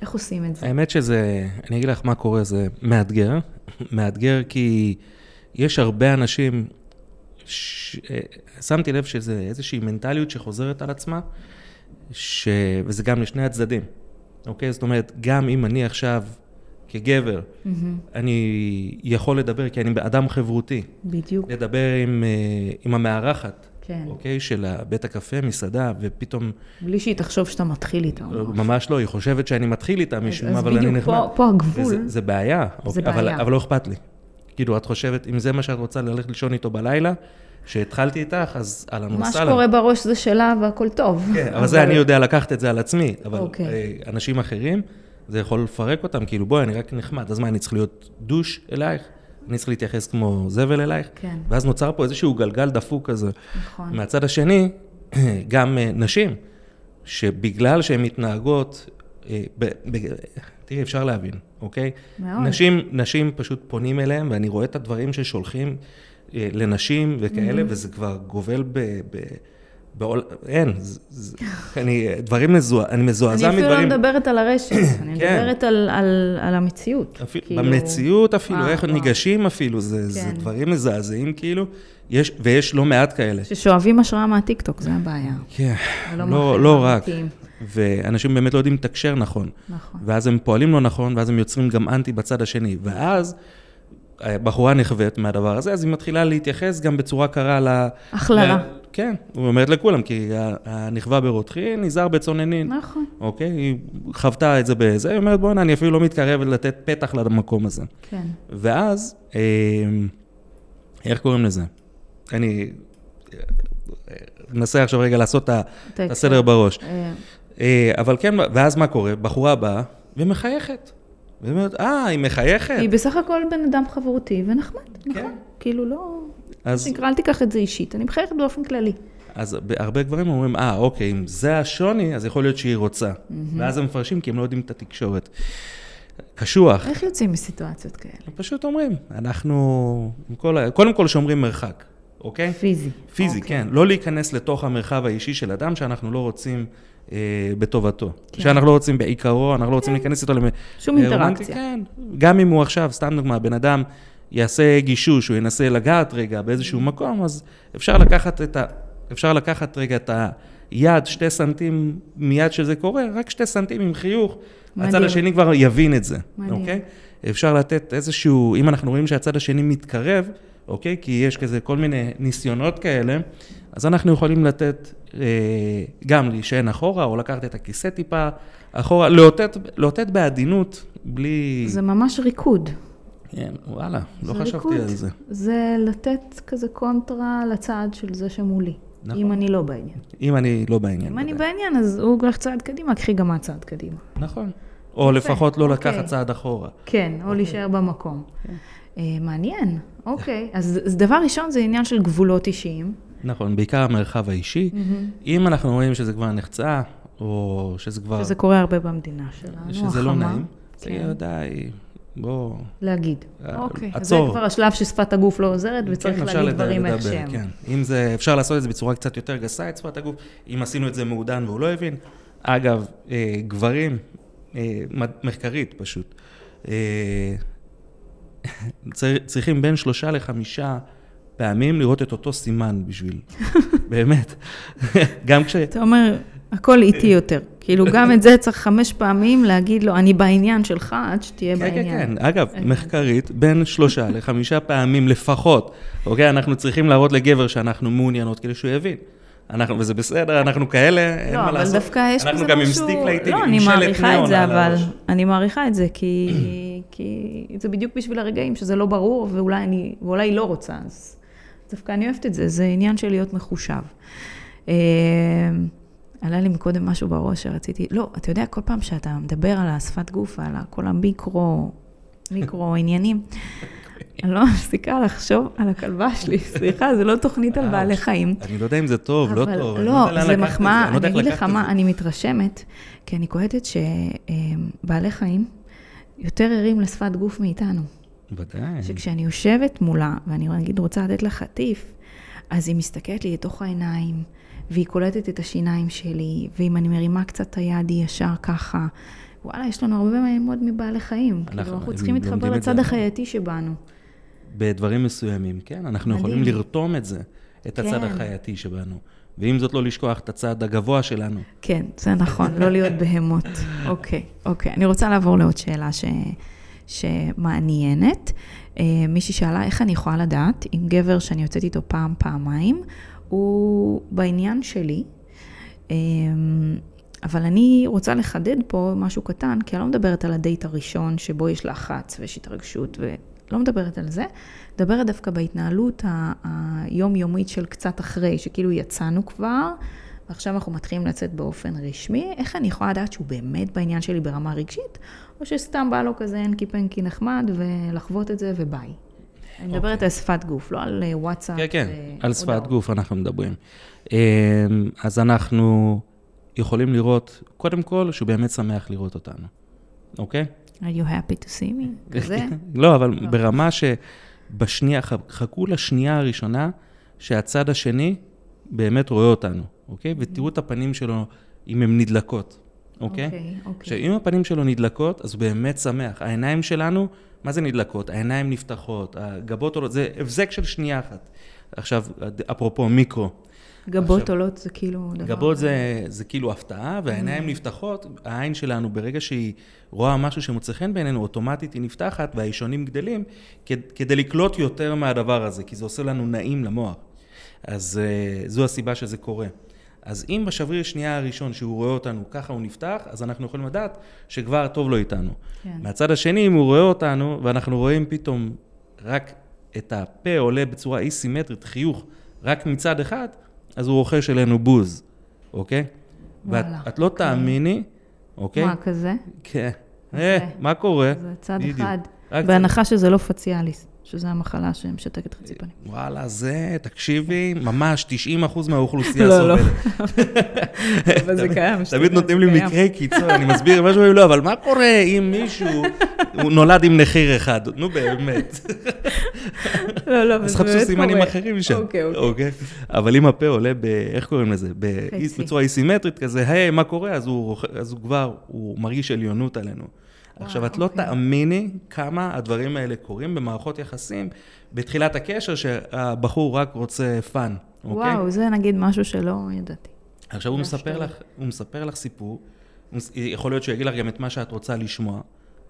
A: איך עושים את זה?
B: האמת שזה, אני אגיד לך מה קורה, זה מאתגר. מאתגר כי יש הרבה אנשים, ש... אה, שמתי לב שזה איזושהי מנטליות שחוזרת על עצמה, ש... וזה גם לשני הצדדים, אוקיי? זאת אומרת, גם אם אני עכשיו, כגבר, אני יכול לדבר, כי אני אדם חברותי,
A: בדיוק,
B: לדבר עם, אה, עם המארחת,
A: כן.
B: אוקיי? של בית הקפה, מסעדה, ופתאום,
A: בלי שהיא תחשוב שאתה מתחיל איתה. משהו.
B: ממש לא, היא חושבת שאני מתחיל איתה משום
A: אז
B: אבל אני
A: בדיוק,
B: נחמד.
A: פה, פה הגבול,
B: וזה, זה בעיה, אוקיי, אבל,
A: בעיה.
B: אבל לא אכפת לי. כאילו, את חושבת, אם זה מה שאת רוצה ללכת לישון איתו בלילה, שהתחלתי איתך, אז אהלן
A: מה
B: וסהלן.
A: שקורה בראש זה שלה והכל טוב.
B: כן, אבל זה אני יודע לקחת את זה על עצמי, אבל
A: אוקיי.
B: אה, אנשים אחרים, זה יכול לפרק אותם, כאילו, בואי, אני רק נחמד, אז מה, אני צריך להיות דוש אלייך? אני צריך להתייחס כמו זבל אלייך,
A: כן.
B: ואז נוצר פה איזשהו גלגל דפוק כזה.
A: נכון.
B: מהצד השני, גם אה, נשים, שבגלל שהן מתנהגות, אה, ב, ב, תראי, אפשר להבין, אוקיי?
A: מאוד.
B: נשים, נשים פשוט פונים אליהם, ואני רואה את הדברים ששולחים אה, לנשים וכאלה, וזה כבר גובל ב... ב בעול, אין, זה, זה, אני, דברים מזועזע, אני
A: אני
B: מזועזע
A: אפילו לא
B: מדברים,
A: מדברת על הרשת, אני
B: כן.
A: מדברת על, על, על המציאות.
B: אפילו,
A: כאילו-
B: במציאות אפילו,
A: וואו,
B: איך
A: וואו.
B: ניגשים אפילו, זה, זה
A: כן.
B: דברים מזעזעים כאילו, יש, ויש לא מעט כאלה.
A: ששואבים השראה מהטיקטוק, זה הבעיה.
B: כן, לא, לא רק. ואנשים באמת לא יודעים לתקשר נכון.
A: נכון.
B: ואז הם פועלים לא נכון, ואז הם יוצרים גם אנטי בצד השני. ואז הבחורה נכווית מהדבר הזה, אז היא מתחילה להתייחס גם בצורה קרה ל...
A: הכללה.
B: ל... כן, היא אומרת לכולם, כי הנכווה ברותחין, נזהר בצוננין.
A: נכון.
B: אוקיי? היא חוותה את זה בזה, היא אומרת, בוא'נה, אני אפילו לא מתקרב לתת פתח למקום הזה.
A: כן.
B: ואז, אה, איך קוראים לזה? אני אה, מנסה עכשיו רגע לעשות את הסדר בראש.
A: אה,
B: אבל כן, ואז מה קורה? בחורה באה ומחייכת. והיא אומרת, אה, היא מחייכת.
A: היא בסך הכל בן אדם חברותי ונחמד,
B: כן.
A: נכון. כאילו לא...
B: אז,
A: נקרא, אל תיקח את זה אישית, אני מחייכת באופן כללי.
B: אז הרבה גברים אומרים, אה, אוקיי, אם זה השוני, אז יכול להיות שהיא רוצה. ואז הם מפרשים כי הם לא יודעים את התקשורת. קשוח.
A: איך יוצאים מסיטואציות כאלה?
B: הם פשוט אומרים, אנחנו, כל. קודם כל שומרים מרחק, אוקיי?
A: פיזי.
B: פיזי,
A: אוקיי.
B: כן. לא להיכנס לתוך המרחב האישי של אדם שאנחנו לא רוצים בטובתו.
A: כן.
B: שאנחנו לא רוצים בעיקרו, אנחנו לא רוצים להיכנס איתו למ...
A: שום
B: אה,
A: אינטראקציה.
B: כן. גם אם הוא עכשיו, סתם דוגמה, בן אדם יעשה גישוש, הוא ינסה לגעת רגע באיזשהו מקום, אז אפשר לקחת את ה... אפשר לקחת רגע את היד, שתי סנטים מיד שזה קורה, רק שתי סנטים עם חיוך.
A: מדהים.
B: הצד השני כבר יבין את זה,
A: מדהים.
B: אוקיי? אפשר לתת איזשהו, אם אנחנו רואים שהצד השני מתקרב, אוקיי? כי יש כזה כל מיני ניסיונות כאלה, אז אנחנו יכולים לתת אה, גם להישען אחורה, או לקחת את הכיסא טיפה אחורה, לאותת, לאותת בעדינות, בלי...
A: זה ממש ריקוד.
B: כן, וואלה, לא חשבתי
A: ריקוד.
B: על זה.
A: זה לתת כזה קונטרה לצעד של זה שמולי.
B: נכון.
A: אם אני לא בעניין.
B: אם אני לא בעניין.
A: אם אני. בעניין, אז הוא הולך צעד קדימה, קחי גם את צעד קדימה.
B: נכון. או לפחות לא
A: אוקיי.
B: לקחת צעד אחורה.
A: כן, או להישאר במקום. אה, מעניין, אוקיי. אז אז דבר ראשון זה עניין של גבולות אישיים.
B: נכון, בעיקר המרחב האישי. אם אנחנו רואים שזה כבר נחצה, או שזה כבר...
A: שזה קורה הרבה במדינה שלנו,
B: שזה לא. נעים,
A: כן.
B: זה די, בוא...
A: להגיד.
B: אה,
A: אוקיי. אז זה
B: עצור.
A: כבר השלב ששפת הגוף לא עוזרת, וצריך
B: כן, אפשר
A: להגיד
B: לדבר,
A: דברים איך שהם.
B: כן. אם זה, אפשר לעשות את זה בצורה קצת יותר גסה, את שפת הגוף. אם עשינו את זה מעודן והוא לא הבין. אגב, אה, גברים, אה, מחקרית פשוט, צר- צריכים בין שלושה לחמישה פעמים לראות את אותו סימן בשביל, באמת. גם כש...
A: אתה אומר, הכל איטי יותר. כאילו, גם את זה צריך חמש פעמים להגיד לו, אני בעניין שלך, עד שתהיה
B: כן, כן,
A: בעניין.
B: כן. אגב,
A: הבנתי.
B: מחקרית, בין שלושה לחמישה פעמים לפחות, אוקיי? אנחנו צריכים להראות לגבר שאנחנו מעוניינות כדי שהוא יבין. אנחנו, וזה בסדר, אנחנו כאלה, אין
A: לא,
B: מה
A: אבל
B: לעשות.
A: דווקא יש בזה
B: אנחנו
A: משהו...
B: גם עם סטיק לעיתים,
A: לא,
B: עם
A: אני
B: שלט
A: מעריכה את
B: ניאון
A: זה,
B: על
A: אבל...
B: הראש.
A: אני מעריכה את זה, כי, כי זה בדיוק בשביל הרגעים שזה לא ברור, ואולי אני, ואולי היא לא רוצה, אז דווקא אני אוהבת את זה, זה עניין של להיות מחושב. אה, עלה לי מקודם משהו בראש שרציתי, לא, אתה יודע, כל פעם שאתה מדבר על השפת גוף ועל כל המיקרו, מיקרו עניינים, אני לא מפסיקה לחשוב על הכלבה שלי, סליחה, זה לא תוכנית על בעלי חיים.
B: אני לא יודע אם זה טוב, לא טוב.
A: לא,
B: לאן
A: זה מחמאה,
B: אני לא
A: אגיד לך מה. אני מתרשמת, כי אני קולטת שבעלי חיים יותר ערים לשפת גוף מאיתנו.
B: ודאי.
A: שכשאני יושבת מולה, ואני נגיד רוצה לתת לה חטיף, אז היא מסתכלת לי לתוך העיניים, והיא קולטת את השיניים שלי, ואם אני מרימה קצת את היד, היא ישר ככה. וואלה, יש לנו הרבה מה ללמוד מבעלי חיים.
B: אנחנו-
A: כאילו, אנחנו
B: הם
A: צריכים להתחבר לצד. החייתי שבנו.
B: בדברים מסוימים, כן? אנחנו
A: מדהים.
B: יכולים לרתום את זה, את הצד
A: כן.
B: החייתי שבנו. ועם זאת, לא לשכוח את הצד הגבוה שלנו.
A: כן, זה נכון, לא להיות בהמות. אוקיי, אוקיי. אני רוצה לעבור לעוד שאלה ש... שמעניינת. אה, מישהי שאלה, איך אני יכולה לדעת אם גבר שאני יוצאת איתו פעם, פעמיים, הוא בעניין שלי, אה, אבל אני רוצה לחדד פה משהו קטן, כי אני לא מדברת על הדייט הראשון שבו יש לחץ ויש התרגשות, ולא מדברת על זה, מדברת דווקא בהתנהלות היומיומית של קצת אחרי, שכאילו יצאנו כבר, ועכשיו אנחנו מתחילים לצאת באופן רשמי, איך אני יכולה לדעת שהוא באמת בעניין שלי ברמה רגשית, או שסתם בא לו כזה הנקי פנקי נחמד ולחוות את זה וביי. אני מדברת על שפת גוף, לא על אה, וואטסאפ.
B: כן, כן,
A: והודעות.
B: על שפת גוף אנחנו מדברים. אמ, אז אנחנו יכולים לראות, קודם כל, שהוא באמת שמח לראות אותנו, אוקיי?
A: are you happy to see me? כזה?
B: לא, אבל ברמה שבשנייה, חכו לשנייה הראשונה שהצד השני באמת רואה אותנו, אוקיי? ותראו את הפנים שלו, אם הן נדלקות, אוקיי?
A: אוקיי, אוקיי.
B: עכשיו, אם הפנים שלו נדלקות, אז הוא באמת שמח. העיניים שלנו, מה זה נדלקות? העיניים נפתחות, הגבות עולות, זה הבזק של שנייה אחת. עכשיו, אפרופו מיקרו,
A: גבות
B: עכשיו-
A: עולות זה כאילו דבר...
B: גבות זה, זה כאילו הפתעה, והעיניים נפתחות, העין שלנו, ברגע שהיא רואה משהו שמוצא חן בעינינו, אוטומטית היא נפתחת והאישונים גדלים, כד, כדי לקלוט יותר מהדבר הזה, כי זה עושה לנו נעים למוח. אז uh, זו הסיבה שזה קורה. אז אם בשבריר שנייה הראשון שהוא רואה אותנו, ככה הוא נפתח, אז אנחנו יכולים לדעת שכבר טוב לו איתנו.
A: כן.
B: מהצד השני, אם הוא רואה אותנו, ואנחנו רואים פתאום רק את הפה עולה בצורה אי-סימטרית, חיוך, רק מצד אחד, אז הוא רוכש אלינו בוז, אוקיי? ואת את לא
A: אוקיי.
B: תאמיני, אוקיי?
A: מה, כזה?
B: כן.
A: אוקיי.
B: אה, מה קורה?
A: זה צד
B: בדיוק.
A: אחד. בהנחה שזה לא פציאליס, שזה המחלה שמשתקת חצי פנים.
B: וואלה, זה, תקשיבי, ממש 90% מהאוכלוסייה
A: לא, לא.
B: סובלת.
A: אבל זה קיים.
B: תמיד נותנים לי מקרי קיצון, אני מסביר משהו, לא, אבל מה קורה אם מישהו, הוא נולד עם נחיר אחד? נו באמת.
A: לא, לא, אבל
B: אז
A: זה
B: חפשו
A: באמת
B: סימנים
A: קורה.
B: אחרים שם.
A: אוקיי, אוקיי.
B: אוקיי. אבל אם הפה עולה ב... איך קוראים לזה? בצורה אי-סימטרית כזה, היי, מה קורה? אז אז הוא כבר, הוא מרגיש עליונות עלינו. עכשיו, את לא
A: אוקיי.
B: תאמיני כמה הדברים האלה קורים במערכות יחסים בתחילת הקשר, שהבחור רק רוצה fun, אוקיי?
A: וואו, זה נגיד משהו שלא ידעתי.
B: עכשיו, הוא מספר. לך, הוא מספר לך סיפור, יכול להיות שהוא יגיד לך גם את מה שאת רוצה לשמוע,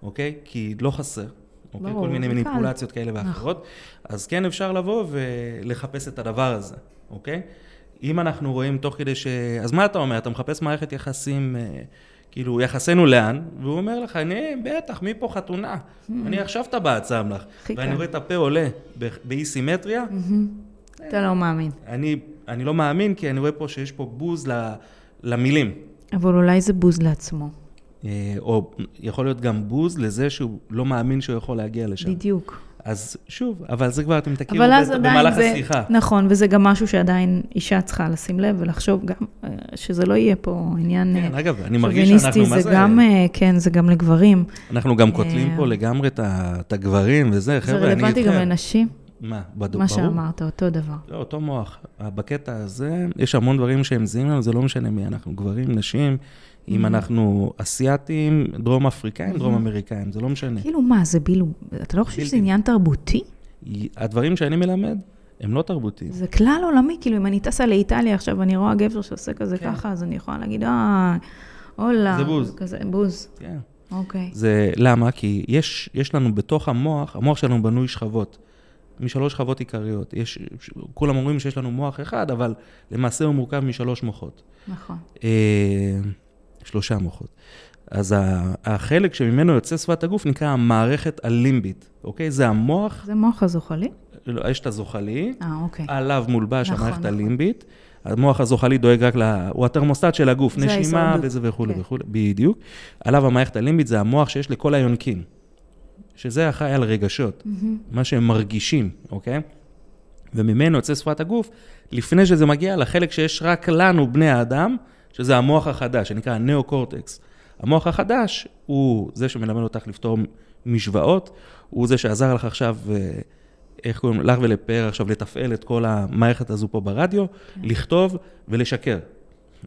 B: אוקיי? כי לא חסר. אוקיי?
A: ברור,
B: כל מיני. מניפולציות כאלה ואחרות. אז כן אפשר לבוא ולחפש את הדבר הזה, אוקיי? אם אנחנו רואים תוך כדי ש... אז מה אתה אומר? אתה מחפש מערכת יחסים, אה, כאילו, יחסינו לאן? והוא אומר לך, אני, בטח, מי פה חתונה? אני עכשיו טבעת שם לך. ואני. רואה את הפה עולה באי סימטריה,
A: אתה לא מאמין.
B: אני, לא מאמין, כי אני רואה פה שיש פה בוז למילים.
A: אבל אולי זה בוז לעצמו.
B: אה, או יכול להיות גם בוז לזה שהוא לא מאמין שהוא יכול להגיע לשם.
A: בדיוק.
B: אז שוב, אבל זה כבר אתם תכירו במהלך
A: זה...
B: השיחה.
A: נכון, וזה גם משהו שעדיין אישה צריכה לשים לב ולחשוב גם, אה, שזה לא יהיה פה עניין
B: כן,
A: אה,
B: אגב, אני מרגיש שאנחנו, מה
A: זה
B: זה,
A: גם, אה, כן, זה גם לגברים.
B: אנחנו גם קוטלים פה לגמרי את הגברים וזה,
A: זה
B: חבר'ה, אני
A: רלוונטי גם
B: איתכם.
A: לנשים,
B: מה, בד-
A: מה
B: ברור?
A: שאמרת, אותו דבר.
B: לא, אותו מוח. בקטע הזה, יש המון דברים שהם זהים לנו, זה לא משנה מי אנחנו, גברים, נשים. אם אנחנו אסיאתים, דרום אפריקאים, דרום אמריקאים, זה לא משנה.
A: כאילו מה, זה בילו, אתה לא חושב שזה. עניין תרבותי?
B: הדברים שאני מלמד, הם לא תרבותיים.
A: זה כלל עולמי, כאילו אם אני טסה לאיטליה עכשיו ואני רואה גבר שעושה כזה
B: כן.
A: ככה, אז אני יכולה להגיד, אה, הולה.
B: זה בוז.
A: כזה, בוז,
B: כן.
A: אוקיי.
B: זה למה? כי יש, יש לנו בתוך המוח, המוח שלנו בנוי שכבות, משלוש שכבות עיקריות. יש, כולם אומרים שיש לנו מוח אחד, אבל למעשה הוא מורכב משלוש מוחות.
A: נכון.
B: אה, שלושה מוחות. אז החלק שממנו יוצא שפת הגוף נקרא המערכת הלימבית, אוקיי? זה המוח,
A: זה מוח הזוחלי?
B: לא, יש את הזוחלי,
A: אה, אוקיי.
B: עליו מולבש
A: נכון,
B: המערכת
A: נכון.
B: הלימבית. המוח הזוחלי דואג רק ל... הוא התרמוסטט של הגוף, נשימה. וזה וכולי
A: כן.
B: וכולי, בדיוק. עליו המערכת הלימבית זה המוח שיש לכל היונקים, שזה אחראי על רגשות, מה שהם מרגישים, אוקיי? וממנו יוצא שפת הגוף, לפני שזה מגיע לחלק שיש רק לנו, בני האדם, שזה המוח החדש, שנקרא הנאו-קורטקס. המוח החדש הוא זה שמלמד אותך לפתור משוואות, הוא זה שעזר לך עכשיו, אה, איך קוראים, לך ולפאר עכשיו לתפעל את כל המערכת הזו פה ברדיו, לכתוב ולשקר,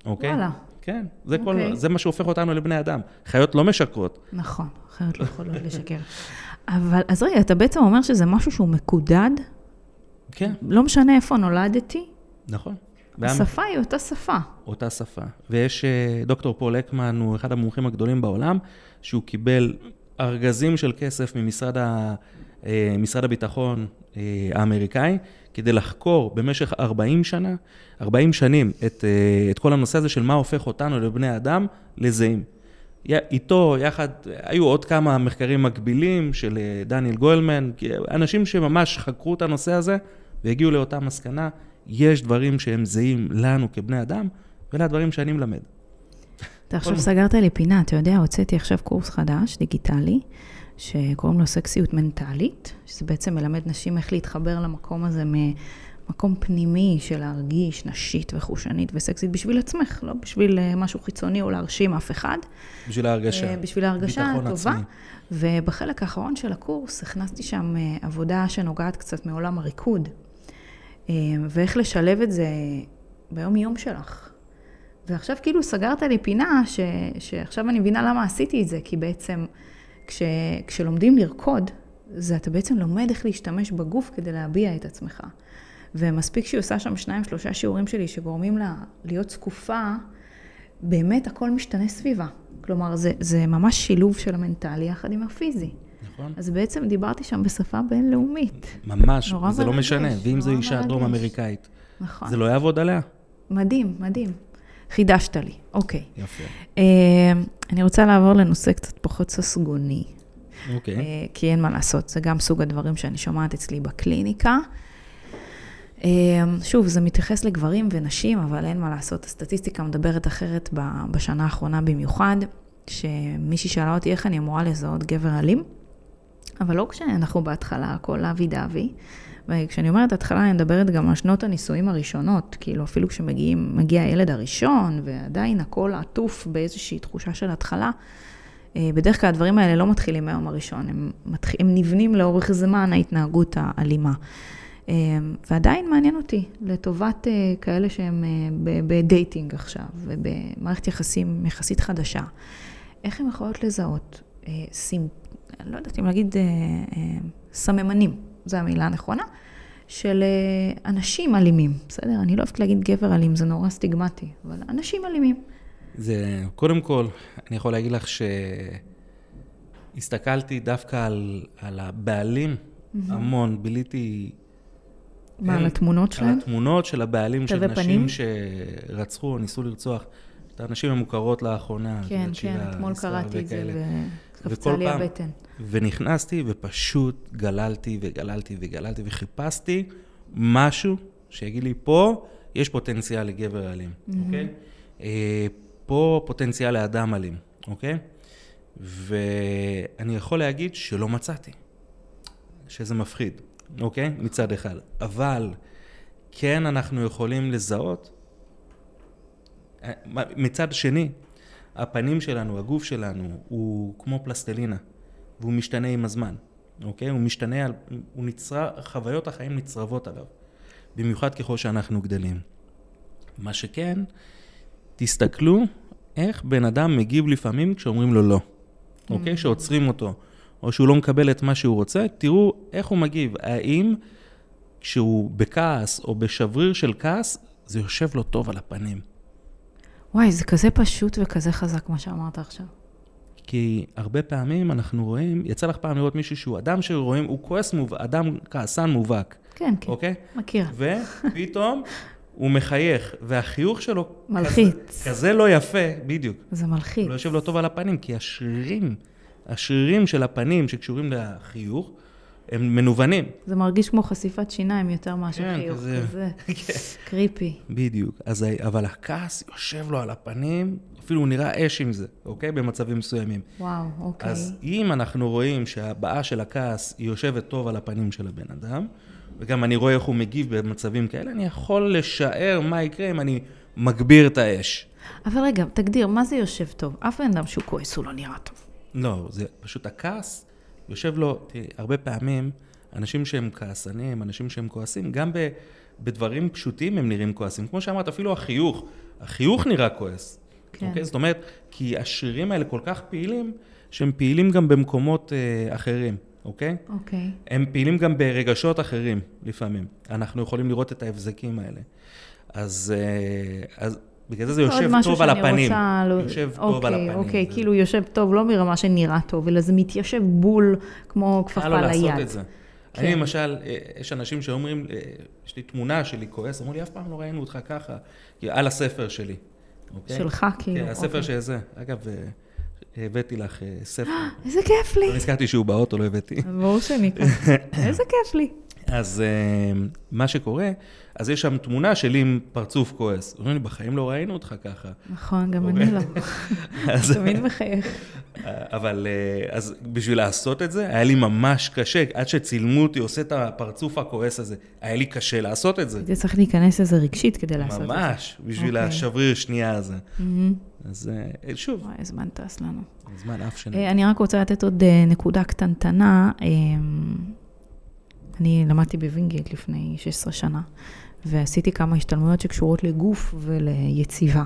B: אוקיי?
A: וואלה.
B: כן, זה, כל,
A: אוקיי.
B: זה מה שהופך אותנו לבני אדם. חיות לא משקרות.
A: נכון, אחרת לא יכולות לשקר. אבל, אז רגע, אתה בעצם אומר שזה משהו שהוא מקודד?
B: כן,
A: לא משנה איפה נולדתי,
B: נכון.
A: השפה היא אותה שפה.
B: אותה שפה. ויש, אה, דוקטור פול הקמן הוא אחד המומחים הגדולים בעולם, שהוא קיבל ארגזים של כסף ממשרד ה, אה, משרד הביטחון אה, האמריקאי, כדי לחקור במשך 40 שנה, 40 שנים, את, את כל הנושא הזה של מה הופך אותנו לבני אדם לזהים. איתו, יחד, היו עוד כמה מחקרים מקבילים של דניאל גוילמן, אנשים שממש חקרו את הנושא הזה והגיעו לאותה מסקנה, יש דברים שהם זהים לנו כבני אדם, ואלה הדברים שאני מלמד.
A: אתה עכשיו סגרת לי פינה, אתה יודע, הוצאתי עכשיו קורס חדש, דיגיטלי, שקוראים לו סקסיות מנטלית, שזה בעצם מלמד נשים איך להתחבר למקום הזה ממקום פנימי של להרגיש נשית וחושנית וסקסית בשביל עצמך, לא בשביל אה, משהו חיצוני או להרשים אף אחד.
B: בשביל ההרגשה.
A: אה, בשביל ההרגשה הטובה.
B: עצמי.
A: ובחלק האחרון של הקורס הכנסתי שם אה, עבודה שנוגעת קצת מעולם הריקוד, ואיך לשלב את זה ביום-יום שלך. ועכשיו כאילו סגרת לי פינה, ש, שעכשיו אני מבינה למה עשיתי את זה, כי בעצם כש, כשלומדים לרקוד, זה אתה בעצם לומד איך להשתמש בגוף כדי להביע את עצמך. ומספיק שהיא עושה שם שניים, שלושה שיעורים שלי שגורמים לה להיות זקופה, באמת הכל משתנה סביבה. כלומר, זה, זה ממש שילוב של המנטלי יחד עם הפיזי.
B: נכון.
A: אז בעצם דיברתי שם בשפה בינלאומית.
B: ממש, זה לא משנה. ואם זו אישה. דרום אמריקאית,
A: נכון.
B: זה לא יעבוד עליה?
A: מדהים, מדהים. חידשת לי, אוקיי.
B: יפה.
A: אה, אני רוצה לעבור לנושא קצת פחות ססגוני.
B: אוקיי.
A: אה, כי אין מה לעשות, זה גם סוג הדברים שאני שומעת אצלי בקליניקה. אה, שוב, זה מתייחס לגברים ונשים, אבל אין מה לעשות, הסטטיסטיקה מדברת אחרת בשנה האחרונה במיוחד, שמישהי שאלה אותי איך אני אמורה לזהות גבר אלים, אבל לא כשאנחנו בהתחלה, הכל אבי דאבי. וכשאני אומרת התחלה, אני מדברת גם על שנות הנישואים הראשונות, כאילו אפילו כשמגיע הילד הראשון, ועדיין הכל עטוף באיזושהי תחושה של התחלה, אה, בדרך כלל הדברים האלה לא מתחילים מהיום הראשון, הם, מתח... הם נבנים לאורך זמן ההתנהגות האלימה. אה, ועדיין מעניין אותי, לטובת אה, כאלה שהם בדייטינג עכשיו, ובמערכת יחסים יחסית חדשה, איך הן יכולות לזהות, סימ... לא יודעת אם להגיד סממנים, זו המילה הנכונה, של אנשים אלימים, בסדר? אני לא אוהבת להגיד גבר אלים, זה נורא סטיגמטי, אבל אנשים אלימים.
B: זה, קודם כל, אני יכול להגיד לך שהסתכלתי דווקא על, על הבעלים mm-hmm. המון, ביליתי...
A: מה, על התמונות שלהם?
B: על התמונות של הבעלים של נשים
A: פנים?
B: שרצחו או ניסו לרצוח. את הנשים המוכרות לאחרונה.
A: כן, כן, אתמול קראתי את זה. וקפצה לי הבטן.
B: ונכנסתי ופשוט גללתי וגללתי וגללתי וחיפשתי משהו שיגיד לי, פה יש פוטנציאל לגבר אלים, אוקיי? אה, פה פוטנציאל לאדם אלים, אוקיי? ואני יכול להגיד שלא מצאתי, שזה מפחיד, אוקיי? מצד אחד. אבל כן אנחנו יכולים לזהות, מצד שני, הפנים שלנו, הגוף שלנו, הוא כמו פלסטלינה, והוא משתנה עם הזמן, אוקיי? הוא משתנה, הוא נצרב, חוויות החיים נצרבות עליו, במיוחד ככל שאנחנו גדלים. מה שכן, תסתכלו איך בן אדם מגיב לפעמים כשאומרים לו לא, אוקיי? שעוצרים אותו, או שהוא לא מקבל את מה שהוא רוצה, תראו איך הוא מגיב. האם כשהוא בכעס או בשבריר של כעס, זה יושב לו טוב על הפנים.
A: וואי, זה כזה פשוט וכזה חזק מה שאמרת עכשיו.
B: כי הרבה פעמים אנחנו רואים, יצא לך פעם לראות מישהו שהוא אדם שרואים, הוא כועס מובהק, אדם כעסן מובהק,
A: כן, כן,
B: אוקיי?
A: מכיר.
B: ופתאום הוא מחייך, והחיוך שלו
A: מלחיץ.
B: כזה, כזה לא יפה, בדיוק.
A: זה מלחיץ.
B: הוא לא יושב לו טוב על הפנים, כי השרירים, השרירים של הפנים שקשורים לחיוך, הם מנוונים.
A: זה מרגיש כמו חשיפת שיניים יותר מאשר
B: כן,
A: חיוך
B: כזה.
A: כזה.
B: כן.
A: קריפי.
B: בדיוק. אז, אבל הכעס יושב לו על הפנים, אפילו הוא נראה אש עם זה, אוקיי? במצבים מסוימים.
A: וואו, אוקיי.
B: אז אם אנחנו רואים שהבעה של הכעס היא יושבת טוב על הפנים של הבן אדם, וגם אני רואה איך הוא מגיב במצבים כאלה, אני יכול לשער מה יקרה אם אני מגביר את האש.
A: אבל רגע, תגדיר, מה זה יושב טוב? אף בן אדם שהוא כועס, הוא לא נראה טוב.
B: לא, זה פשוט הכעס יושב לו, תראי, הרבה פעמים אנשים שהם כעסנים, אנשים שהם כועסים, גם ב, בדברים פשוטים הם נראים כועסים. כמו שאמרת, אפילו החיוך, החיוך נראה כועס.
A: כן.
B: אוקיי? זאת אומרת, כי השרירים האלה כל כך פעילים, שהם פעילים גם במקומות אה, אחרים, אוקיי?
A: אוקיי.
B: הם פעילים גם ברגשות אחרים לפעמים. אנחנו יכולים לראות את ההבזקים האלה. אז, אה, אז בגלל זה זה יושב טוב על הפנים.
A: רוצה... לא-
B: יושב טוב על
A: אוקיי,
B: הפנים.
A: אוקיי,
B: זה-
A: כאילו יושב טוב, לא מרמה שנראה טוב, אלא זה מתיישב בול כמו
B: קל
A: כפפה
B: לו
A: ליד.
B: לעשות את זה.
A: כן.
B: אני למשל, אה, יש אנשים שאומרים, אה, יש לי תמונה שלי כועס, אמרו לי, אף פעם לא ראינו אותך ככה, על הספר שלי. אוקיי?
A: שלך, כאילו.
B: כן, הספר
A: אוקיי.
B: שזה. אגב, אה, הבאתי לך ספר.
A: איזה כיף לי.
B: לא נזכרתי שהוא באוטו, לא הבאתי.
A: ברור שאני כאן. איזה כיף לי.
B: אז אה, מה שקורה, אז יש שם תמונה שלי עם פרצוף כועס. אומרים לי, בחיים לא ראינו אותך ככה.
A: נכון, גם
B: אוקיי.
A: אני לא. תמיד מחייך.
B: אבל אה, אז בשביל לעשות את זה, היה לי ממש קשה, עד שצילמו אותי עושה את הפרצוף הכועס הזה, היה לי קשה לעשות את זה.
A: הייתי צריך להיכנס לזה רגשית כדי לעשות את זה.
B: ממש, בשביל
A: אוקיי.
B: השבריר שנייה הזה.
A: מהמם.
B: אז אה, שוב,
A: וואי, הזמן טס לנו.
B: זמן עף שני.
A: אה, אני רק רוצה לתת עוד אה, נקודה קטנטנה. אה, אני למדתי בווינגייט לפני 16 שנה, ועשיתי כמה השתלמויות שקשורות לגוף וליציבה.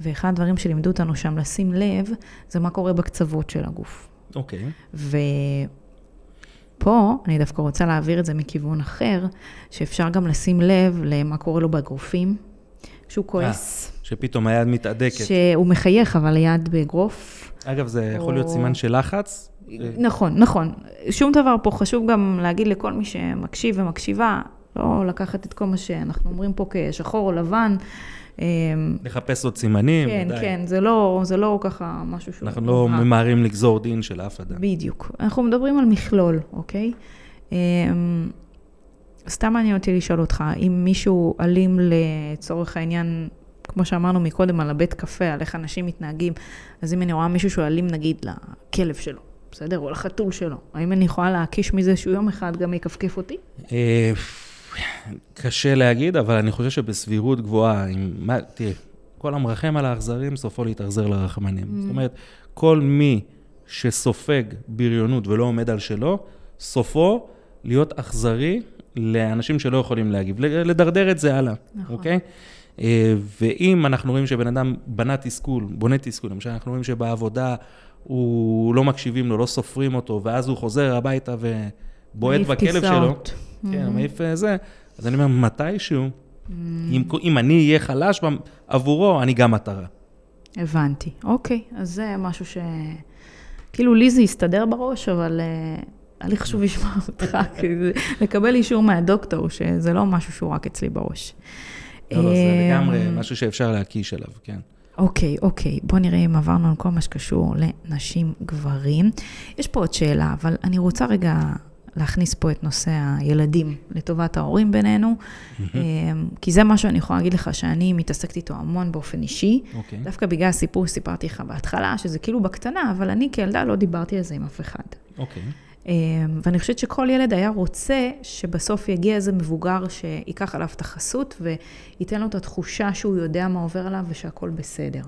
A: ואחד הדברים שלימדו אותנו שם לשים לב, זה מה קורה בקצוות של הגוף.
B: אוקיי.
A: ופה אני דווקא רוצה להעביר את זה מכיוון אחר, שאפשר גם לשים לב למה קורה לו באגרופים, כשהוא כועס,
B: שפתאום היד מתהדקת.
A: שהוא מחייך, אבל היד באגרוף.
B: אגב, זה יכול להיות
A: או-
B: סימן של לחץ. אה,
A: נכון, נכון. שום דבר פה חשוב גם להגיד לכל מי שמקשיב ומקשיבה, לא לקחת את כל מה שאנחנו אומרים פה כשחור או לבן. אה,
B: לחפש עוד סימנים,
A: כן,
B: ודאי.
A: כן, זה לא, זה לא ככה משהו שהוא...
B: אנחנו לא. ממהרים לגזור דין של אף אדם.
A: בדיוק. אנחנו מדברים על מכלול, אוקיי? אמ, סתם מעניין אותי לשאול אותך, אם מישהו אלים לצורך העניין, כמו שאמרנו מקודם על הבית קפה, על איך אנשים מתנהגים, אז אם אני רואה מישהו שהוא אלים נגיד לכלב שלו, בסדר? או לחתול שלו, האם אני יכולה להקיש מזה שהוא יום אחד גם יכפכף אותי?
B: אה, קשה להגיד, אבל אני חושב שבסבירות גבוהה, אם, מה, תראה, כל המרחם על האכזרים, סופו להתאכזר לרחמנים.
A: Mm.
B: זאת אומרת, כל מי שסופג בריונות ולא עומד על שלו, סופו להיות אכזרי לאנשים שלא יכולים להגיב, לדרדר את זה הלאה,
A: נכון.
B: אוקיי? אה, ואם אנחנו רואים שבן אדם בנה תסכול, בונה תסכול, למשל אנחנו רואים שבעבודה הוא לא מקשיבים לו, לא סופרים אותו, ואז הוא חוזר הביתה ובועט בכלב שלו. כן,
A: Mhm.
B: מעיף אה, זה, אז אני אומר, מתישהו, אם, אם אני אהיה חלש עבורו, אני גם מטרה.
A: הבנתי. אוקיי, אז זה משהו ש... כאילו לי זה הסתדר בראש, אבל uh, היה לי חשוב לשמוע אותך, לקבל אישור מהדוקטור, שזה לא משהו שהוא רק אצלי בראש.
B: לא, לא, זה
A: אמ,
B: לגמרי משהו שאפשר להקיש עליו, כן.
A: אוקיי, אוקיי. בוא נראה אם עברנו על כל מה שקשור לנשים גברים. יש פה עוד שאלה, אבל אני רוצה רגע להכניס פה את נושא הילדים לטובת ההורים בינינו, אמ, כי זה משהו שאני יכולה להגיד לך שאני מתעסקת איתו המון באופן אישי.
B: אוקיי.
A: דווקא בגלל הסיפור שסיפרתי לך בהתחלה, שזה כאילו בקטנה, אבל אני כילדה לא דיברתי על זה עם אף אחד.
B: אוקיי.
A: אמ, ואני חושבת שכל ילד היה רוצה שבסוף יגיע איזה מבוגר שייקח עליו את החסות וייתן לו את התחושה שהוא יודע מה עובר עליו ושהכול בסדר.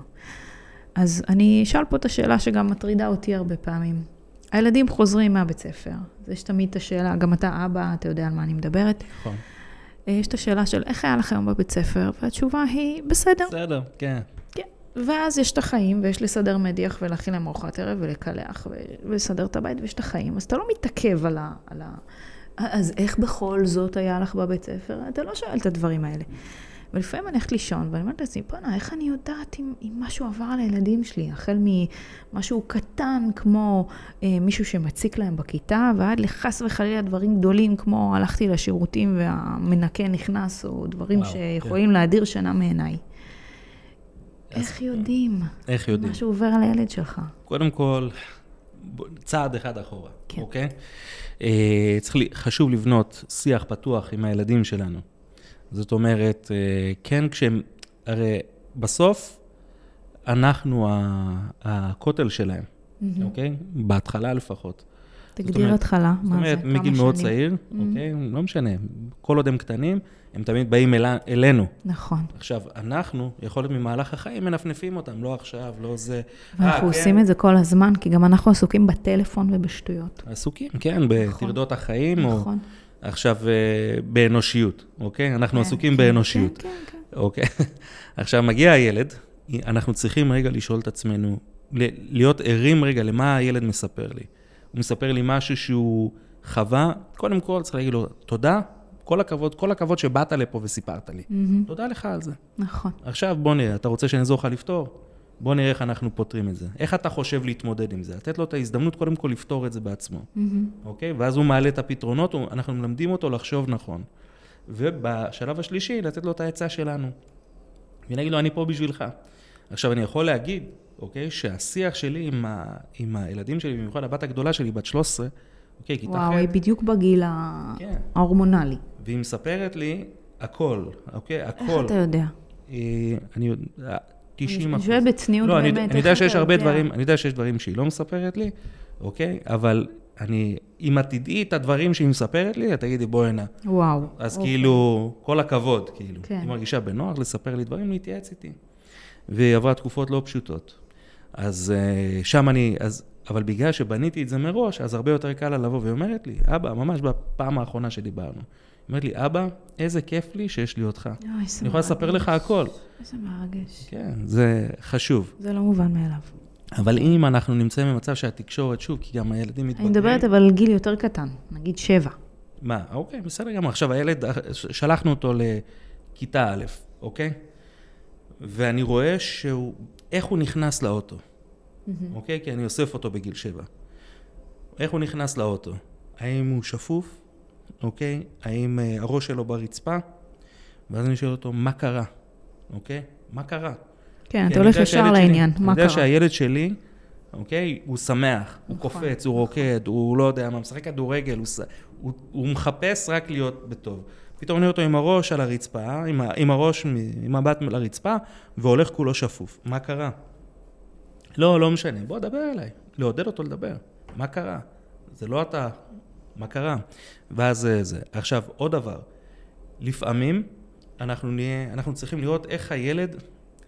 A: אז אני אשאל פה את השאלה שגם מטרידה אותי הרבה פעמים. הילדים חוזרים מהבית ספר, אז יש תמיד את השאלה, גם אתה אבא, אתה יודע על מה אני מדברת.
B: נכון.
A: אה, יש את השאלה של איך היה לך היום בבית ספר, והתשובה היא, בסדר.
B: בסדר, כן.
A: ואז יש את החיים, ויש לסדר מדיח ולהכין להם ארוחת ערב ולקלח ולסדר את הבית, ויש את החיים, אז אתה לא מתעכב על ה... על ה... אז איך בכל זאת היה לך בבית ספר? אתה לא שואל את הדברים האלה. ולפעמים אני הולכת לישון, ואני אומרת לעצמי, בוא'נה, איך אני יודעת אם, אם משהו עבר על הילדים שלי? החל ממשהו קטן, כמו אה, מישהו שמציק להם בכיתה, ועד לחס וחלילה דברים גדולים, כמו הלכתי לשירותים והמנקה נכנס, או דברים
B: וואו,
A: שיכולים להדיר שינה מעיניי. איך יודעים?
B: איך יודעים?
A: מה שעובר על הילד שלך.
B: קודם כל, צעד אחד אחורה,
A: כן.
B: אוקיי? אה, צריך, חשוב לבנות שיח פתוח עם הילדים שלנו. זאת אומרת, אה, כן, כשהם, הרי בסוף אנחנו הכותל שלהם, אוקיי? בהתחלה לפחות.
A: תגדיר
B: אומרת-
A: התחלה,
B: זאת
A: מה זה,
B: אומרת,
A: כמה
B: מגיל מאוד
A: שנים?
B: צעיר, אוקיי? לא משנה, כל עוד הם קטנים, הם תמיד באים אל- אלינו.
A: נכון.
B: עכשיו, אנחנו, יכול להיות ממהלך החיים, מנפנפים אותם, לא עכשיו, לא זה.
A: ואנחנו
B: אה,
A: עושים
B: כן,
A: את זה כל הזמן, כי גם אנחנו עסוקים בטלפון ובשטויות.
B: עסוקים, כן, בטרדות החיים, או
A: נכון.
B: עכשיו אה, באנושיות, אוקיי? אנחנו
A: כן,
B: עסוקים
A: כן,
B: באנושיות,
A: כן, כן, כן.
B: אוקיי? עכשיו, מגיע הילד, אנחנו צריכים רגע לשאול את עצמנו, להיות ערים רגע למה הילד מספר לי. הוא מספר לי משהו שהוא חווה, קודם כל צריך להגיד לו, תודה, כל הכבוד, כל הכבוד שבאת לפה וסיפרת לי.
A: מהמם,
B: תודה לך על זה.
A: נכון.
B: עכשיו בוא נראה, אתה רוצה שנעזור לך לפתור? בוא נראה איך אנחנו פותרים את זה. איך אתה חושב להתמודד עם זה? לתת לו את ההזדמנות קודם כל לפתור את זה בעצמו,
A: מהמם.
B: אוקיי? ואז הוא מעלה את הפתרונות, אנחנו מלמדים אותו לחשוב נכון. ובשלב השלישי, לתת לו את העצה שלנו. ונגיד לו, אני פה בשבילך. עכשיו, אני יכול להגיד, אוקיי, שהשיח שלי עם, ה... עם הילדים שלי, במיוחד הבת הגדולה שלי, בת 13, אוקיי, כיתה
A: וואו,
B: ח',
A: היא בדיוק בגיל
B: כן,
A: ההורמונלי.
B: והיא מספרת לי הכל, אוקיי?
A: איך
B: הכל.
A: אתה יודע?
B: אה, אני יודע, 90
A: אני שואלת בצניעות
B: לא, אני,
A: באמת,
B: אני
A: איך
B: יודע שיש הרבה
A: יודע?
B: דברים, אני יודע שיש דברים שהיא לא מספרת לי, אוקיי? אבל אני, אם את תדעי את הדברים שהיא מספרת לי, את תגידי, בואי הנה.
A: וואו.
B: אז
A: אוקיי.
B: כאילו, כל הכבוד, כאילו.
A: כן.
B: היא מרגישה בנוח לספר לי דברים, להתייעץ איתי. והיא עברה תקופות לא פשוטות. אז uh, שם אני, אז, אבל בגלל שבניתי את זה מראש, אז הרבה יותר קל לה לבוא, והיא אומרת לי, אבא, ממש בפעם האחרונה שדיברנו, היא אומרת לי, אבא, איזה כיף לי שיש לי אותך.
A: אוי,
B: אני יכולה לספר. לך הכל.
A: איזה מרגש.
B: כן, זה חשוב.
A: זה לא מובן מאליו.
B: אבל אם אנחנו נמצאים במצב שהתקשורת, שוב, כי גם הילדים
A: אני
B: מתבגרים...
A: מדברת אבל על גיל יותר קטן, נגיד שבע.
B: מה, אוקיי, בסדר גמור. עכשיו, הילד, שלחנו אותו לכיתה א', אוקיי? ואני רואה שהוא, איך הוא נכנס לאוטו, אוקיי? כי אני אוסף אותו בגיל שבע. איך הוא נכנס לאוטו? האם הוא שפוף, אוקיי? האם אה, הראש שלו ברצפה? ואז אני שואל אותו, מה קרה, אוקיי? מה קרה?
A: כן, אתה הולך ישר לעניין, מה
B: אני יודע
A: קרה?
B: שהילד שלי, אוקיי, הוא שמח, הוא
A: נכון,
B: קופץ, הוא רוקד, הוא לא יודע מה, משחק כדורגל, הוא, הוא, הוא מחפש רק להיות בטוב. פתאום אני רואה אותו עם הראש על הרצפה, עם, ה, עם הראש, עם מבט לרצפה, והולך כולו שפוף. מה קרה? לא, לא משנה, בוא, דבר אליי. לעודד אותו לדבר. מה קרה? זה לא אתה, מה קרה? ואז זה. עכשיו, עוד דבר. לפעמים אנחנו נהיה, אנחנו צריכים לראות איך הילד,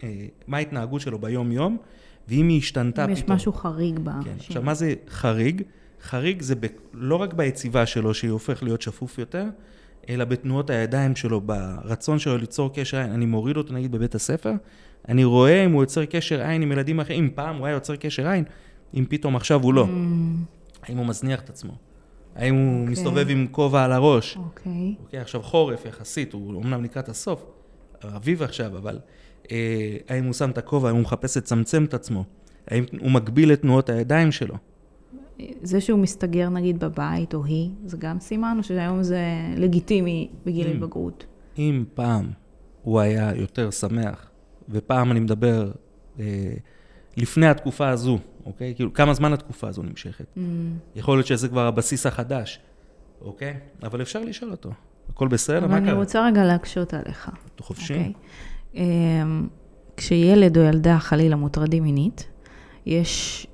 B: אה, מה ההתנהגות שלו ביום-יום, ואם היא השתנתה
A: אם
B: פתאום.
A: יש משהו חריג ב...
B: כן, עכשיו, מה זה חריג? חריג זה ב, לא רק ביציבה שלו, שהיא הופך להיות שפוף יותר, אלא בתנועות הידיים שלו, ברצון שלו ליצור קשר עין. אני מוריד אותו נגיד בבית הספר, אני רואה אם הוא יוצר קשר עין עם ילדים אחרים, אם פעם הוא היה יוצר קשר עין, אם פתאום עכשיו הוא לא.
A: Mm,
B: האם הוא מזניח את עצמו? האם הוא
A: אוקיי.
B: מסתובב עם כובע על הראש?
A: אוקיי.
B: אוקיי, עכשיו חורף יחסית, הוא אומנם לקראת הסוף, אביב עכשיו, אבל אה, האם הוא שם את הכובע, האם הוא מחפש לצמצם את עצמו? האם הוא מגביל את תנועות הידיים שלו?
A: זה שהוא מסתגר נגיד בבית או היא, זה גם סימן, או שהיום זה לגיטימי בגיל
B: Mm.
A: ההתבגרות?
B: אם פעם הוא היה יותר שמח, ופעם אני מדבר אה, לפני התקופה הזו, אוקיי? כאילו, כמה זמן התקופה הזו נמשכת?
A: Mm,
B: יכול להיות שזה כבר הבסיס החדש, אוקיי? אבל אפשר לשאול אותו. הכל בסדר?
A: אבל
B: מה
A: אני
B: קרה?
A: רוצה רגע להקשות עליך.
B: אתה חופשי?
A: אוקיי? אמ, כשילד או ילדה חלילה מוטרדים מינית, יש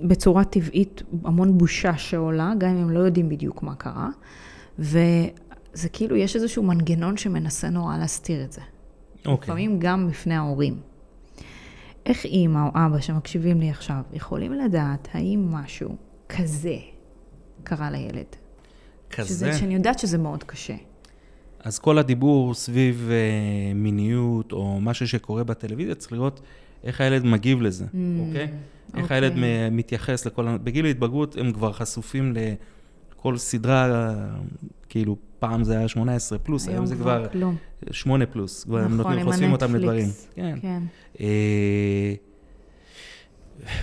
A: בצורה טבעית המון בושה שעולה, גם אם הם לא יודעים בדיוק מה קרה, וזה כאילו, יש איזשהו מנגנון שמנסה נורא להסתיר את זה.
B: אוקיי.
A: לפעמים גם בפני ההורים. איך אימא או אבא שמקשיבים לי עכשיו יכולים לדעת האם משהו כזה קרה לילד?
B: כזה?
A: שזה, שאני יודעת שזה מאוד קשה.
B: אז כל הדיבור סביב אה, מיניות או משהו שקורה בטלוויזיה, צריך לראות איך הילד מגיב לזה,
A: Mm,
B: אוקיי? איך
A: אוקיי.
B: הילד מ- מתייחס לכל... בגיל ההתבגרות הם כבר חשופים לכל סדרה, כאילו, פעם זה היה 18 פלוס, היום זה כבר
A: כלום.
B: 8 פלוס, כבר הם
A: נכון,
B: נותנים,
A: עם
B: חושפים אותם. לדברים. כן.
A: כן.
B: אה,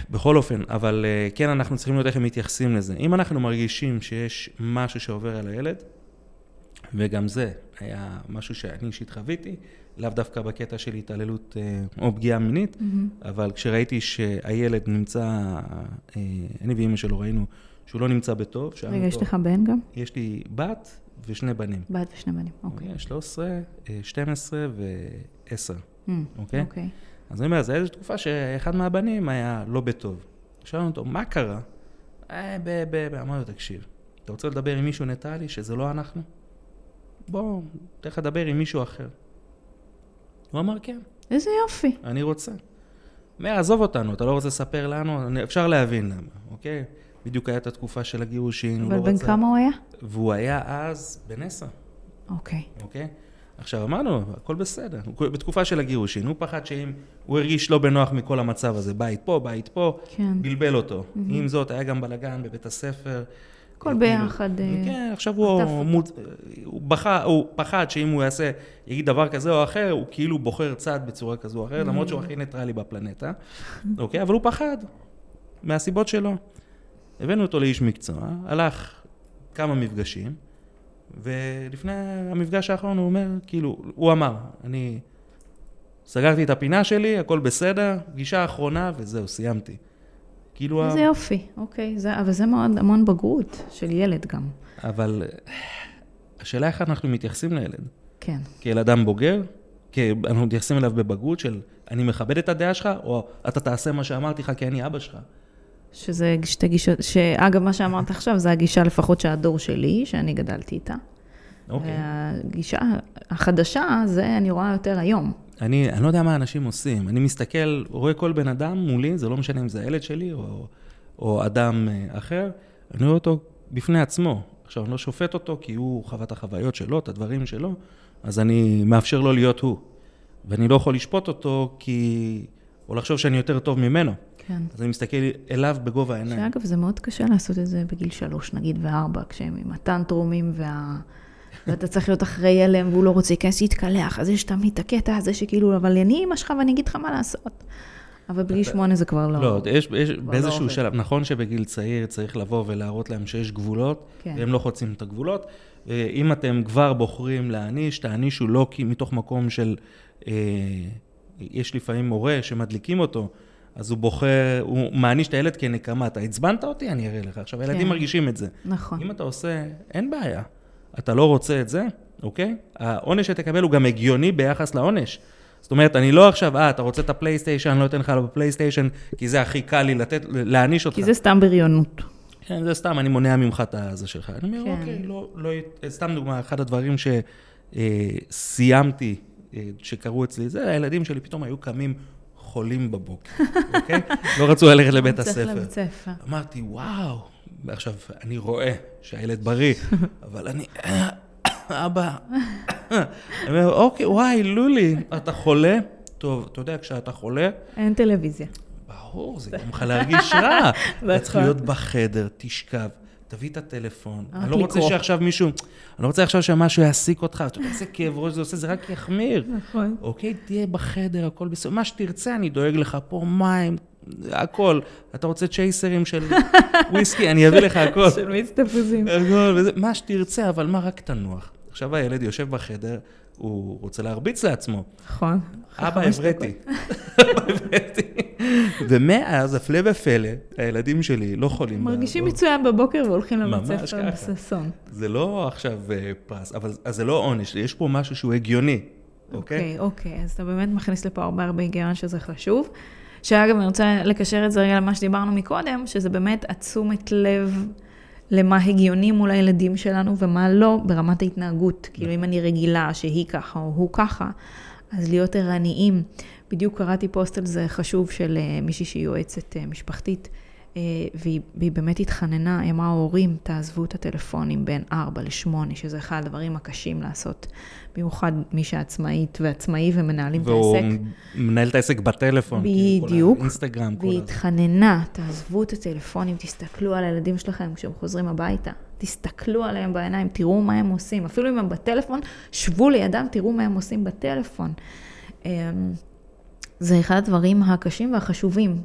B: בכל אופן, אבל אה, כן, אנחנו צריכים לראות איך הם מתייחסים לזה. אם אנחנו מרגישים שיש משהו שעובר על הילד, וגם זה היה משהו שאני אישית חוויתי, לאו דווקא בקטע של התעללות אה, או פגיעה מינית,
A: מהמם.
B: אבל כשראיתי שהילד נמצא, אה, אני ואימא שלו ראינו שהוא לא נמצא בטוב,
A: רגע, יש לך בן גם?
B: יש לי בת ושני בנים.
A: בת ושני בנים, אוקיי.
B: אוקיי, 13, אה, 12 ו-10,
A: Mm,
B: אוקיי?
A: אוקיי.
B: אז אני אומר, זו איזו תקופה שאחד מהבנים היה לא בטוב. שאלנו אותו, מה קרה? אה. אמרנו, תקשיב, אתה רוצה לדבר עם מישהו ניטרלי שזה לא אנחנו? בוא, תן לך לדבר עם מישהו אחר. הוא אמר, כן,
A: איזה יופי.
B: אני רוצה. אומר, עזוב אותנו, אתה לא רוצה לספר לנו? אני- אפשר להבין למה, אוקיי? בדיוק הייתה התקופה של הגירושין, הוא
A: אבל
B: לא
A: בן
B: רצה...
A: כמה הוא היה?
B: והוא היה אז בן עשר.
A: אוקיי.
B: אוקיי? עכשיו אמרנו, הכל בסדר. בתקופה של הגירושין, הוא פחד שאם הוא הרגיש לא בנוח מכל המצב הזה, בית פה, בית פה,
A: כן.
B: בלבל אותו. עם זאת, היה גם בלאגן בבית הספר.
A: הכל
B: כאילו-
A: ביחד, אה,
B: כן, עכשיו הוא. מוצ... הוא, בח... הוא פחד שאם הוא יעשה, יגיד דבר כזה או אחר, הוא כאילו בוחר צד בצורה כזו או אחרת, למרות שהוא הכי ניטרלי בפלנטה, אוקיי? אבל הוא פחד, מהסיבות שלו. הבאנו אותו לאיש מקצוע, הלך כמה מפגשים, ולפני המפגש האחרון הוא אומר, כאילו, הוא אמר, אני סגרתי את הפינה שלי, הכל בסדר, פגישה אחרונה וזהו, סיימתי. כאילו,
A: איזה
B: ה-
A: יופי. אוקיי, זה- אבל זה מאוד המון בגרות של ילד גם.
B: אבל השאלה איך אנחנו מתייחסים לילד.
A: כן.
B: כאל אדם בוגר, כי אנחנו מתייחסים אליו בבגרות של אני מכבד את הדעה שלך, או אתה תעשה מה שאמרתי לך כי אני אבא שלך.
A: שזה שתי גישות, שאגב, מה שאמרת עכשיו, זה הגישה לפחות שהדור שלי, שאני גדלתי איתה.
B: אוקיי.
A: והגישה החדשה, זה אני רואה יותר היום.
B: אני, אני לא יודע מה אנשים עושים. אני מסתכל, רואה כל בן אדם מולי, זה לא משנה אם זה הילד שלי או, או אדם אה, אחר, אני רואה אותו בפני עצמו. עכשיו, אני לא שופט אותו כי הוא חווה את החוויות שלו, את הדברים שלו, אז אני מאפשר לו להיות הוא. ואני לא יכול לשפוט אותו כי... או לחשוב שאני יותר טוב ממנו.
A: כן.
B: אז אני מסתכל אליו בגובה העיניים.
A: שאגב, זה מאוד קשה לעשות את זה בגיל שלוש, נגיד, וארבע, כשהם עם הטנטרומים וה... ואתה צריך להיות אחראי עליהם, והוא לא רוצה להיכנס להתקלח, אז יש תמיד את הקטע הזה שכאילו, אבל אני אימא שלך ואני אגיד לך מה לעשות. אבל בגיל שמונה זה כבר לא...
B: לא, יש, יש
A: לא
B: באיזשהו
A: עובד.
B: שלב, נכון שבגיל צעיר צריך לבוא ולהראות להם שיש גבולות,
A: כן.
B: והם לא חוצים את הגבולות. אה, אם אתם כבר בוחרים להעניש, תענישו לא כי מתוך מקום של... אה, יש לפעמים הורה שמדליקים אותו, אז הוא בוחר, הוא מעניש את הילד כנקמה. אתה עצבנת אותי, אני אראה לך. עכשיו, הילדים
A: כן.
B: מרגישים את זה.
A: נכון.
B: אם אתה עושה, אין בעיה. אתה לא רוצה את זה, אוקיי? העונש שתקבל הוא גם הגיוני ביחס לעונש. זאת אומרת, אני לא עכשיו, אה, אתה רוצה את הפלייסטיישן, אני לא אתן לך בפלייסטיישן, כי זה הכי קל לי לתת, להעניש אותך.
A: כי זה סתם בריונות.
B: כן, זה סתם, אני מונע ממך את הזה שלך. אני אומר,
A: כן.
B: אוקיי, לא, לא, סתם דוגמה, אחד הדברים שסיימתי, שקרו אצלי, זה הילדים שלי פתאום היו קמים חולים בבוקר, אוקיי? לא רצו ללכת לבית הספר.
A: לבית ספר.
B: אמרתי, וואו, ועכשיו, אני רואה שהילד בריא, אבל אני, אבא, אני אומר, אוקיי, וואי, לולי, אתה חולה? טוב, אתה יודע, כשאתה חולה,
A: אין טלוויזיה.
B: ברור, זה גורם לך להרגיש רע. אתה צריך
A: נכון.
B: להיות בחדר, תשכב, תביא את הטלפון.
A: רק
B: אני לא רוצה
A: לקרוא.
B: שעכשיו מישהו, אני לא רוצה עכשיו שמשהו יעסיק אותך, אתה יודע איזה כאב ראש זה עושה, זה רק יחמיר.
A: נכון.
B: אוקיי, תהיה בחדר, הכל בסדר. מה שתרצה, אני דואג לך פה, מים, הכל. אתה רוצה צ'ייסרים של וויסקי, אני אביא לך הכל.
A: של מיץ תפוזים.
B: הכל, מה שתרצה, אבל מה, רק תנוח. עכשיו הילד יושב בחדר, הוא רוצה להרביץ לעצמו.
A: נכון.
B: אבא, הבראתי. אבא, הבראתי. ומאז, הפלא ופלא, הילדים שלי לא חולים.
A: מרגישים. מצוין בבוקר והולכים לבית ספר. בששון.
B: זה לא עכשיו אה, פרס, אבל זה לא עונש, יש פה משהו שהוא הגיוני, אוקיי?
A: אוקיי, אוקיי, אז אתה באמת מכניס לפה הרבה הרבה היגיון שזה חשוב. שאגב, אני רוצה לקשר את זה רגע למה שדיברנו מקודם, שזה באמת התשומת לב למה הגיוני מול הילדים שלנו ומה לא ברמת ההתנהגות. כאילו, אם אני רגילה שהיא ככה או הוא ככה, אז להיות ערניים. בדיוק קראתי פוסט על זה חשוב של אה, מישהי שהיא יועצת אה, משפחתית, והיא, והיא באמת התחננה, היא אמרה, ההורים, תעזבו את הטלפונים בין 4 ל-8, שזה אחד הדברים הקשים לעשות. במיוחד מי שעצמאית ועצמאי ומנהלים את
B: והוא
A: העסק.
B: מנהל את העסק בטלפון. כאילו,
A: בדיוק.
B: כל האינסטגרם, כל
A: והיא. התחננה, תעזבו את הטלפונים, תסתכלו על הילדים שלכם כשהם חוזרים הביתה. תסתכלו עליהם בעיניים, תראו מה הם עושים. אפילו אם הם בטלפון, שבו לידם, תראו מה הם עושים בטלפון. אמ, זה אחד הדברים הקשים והחשובים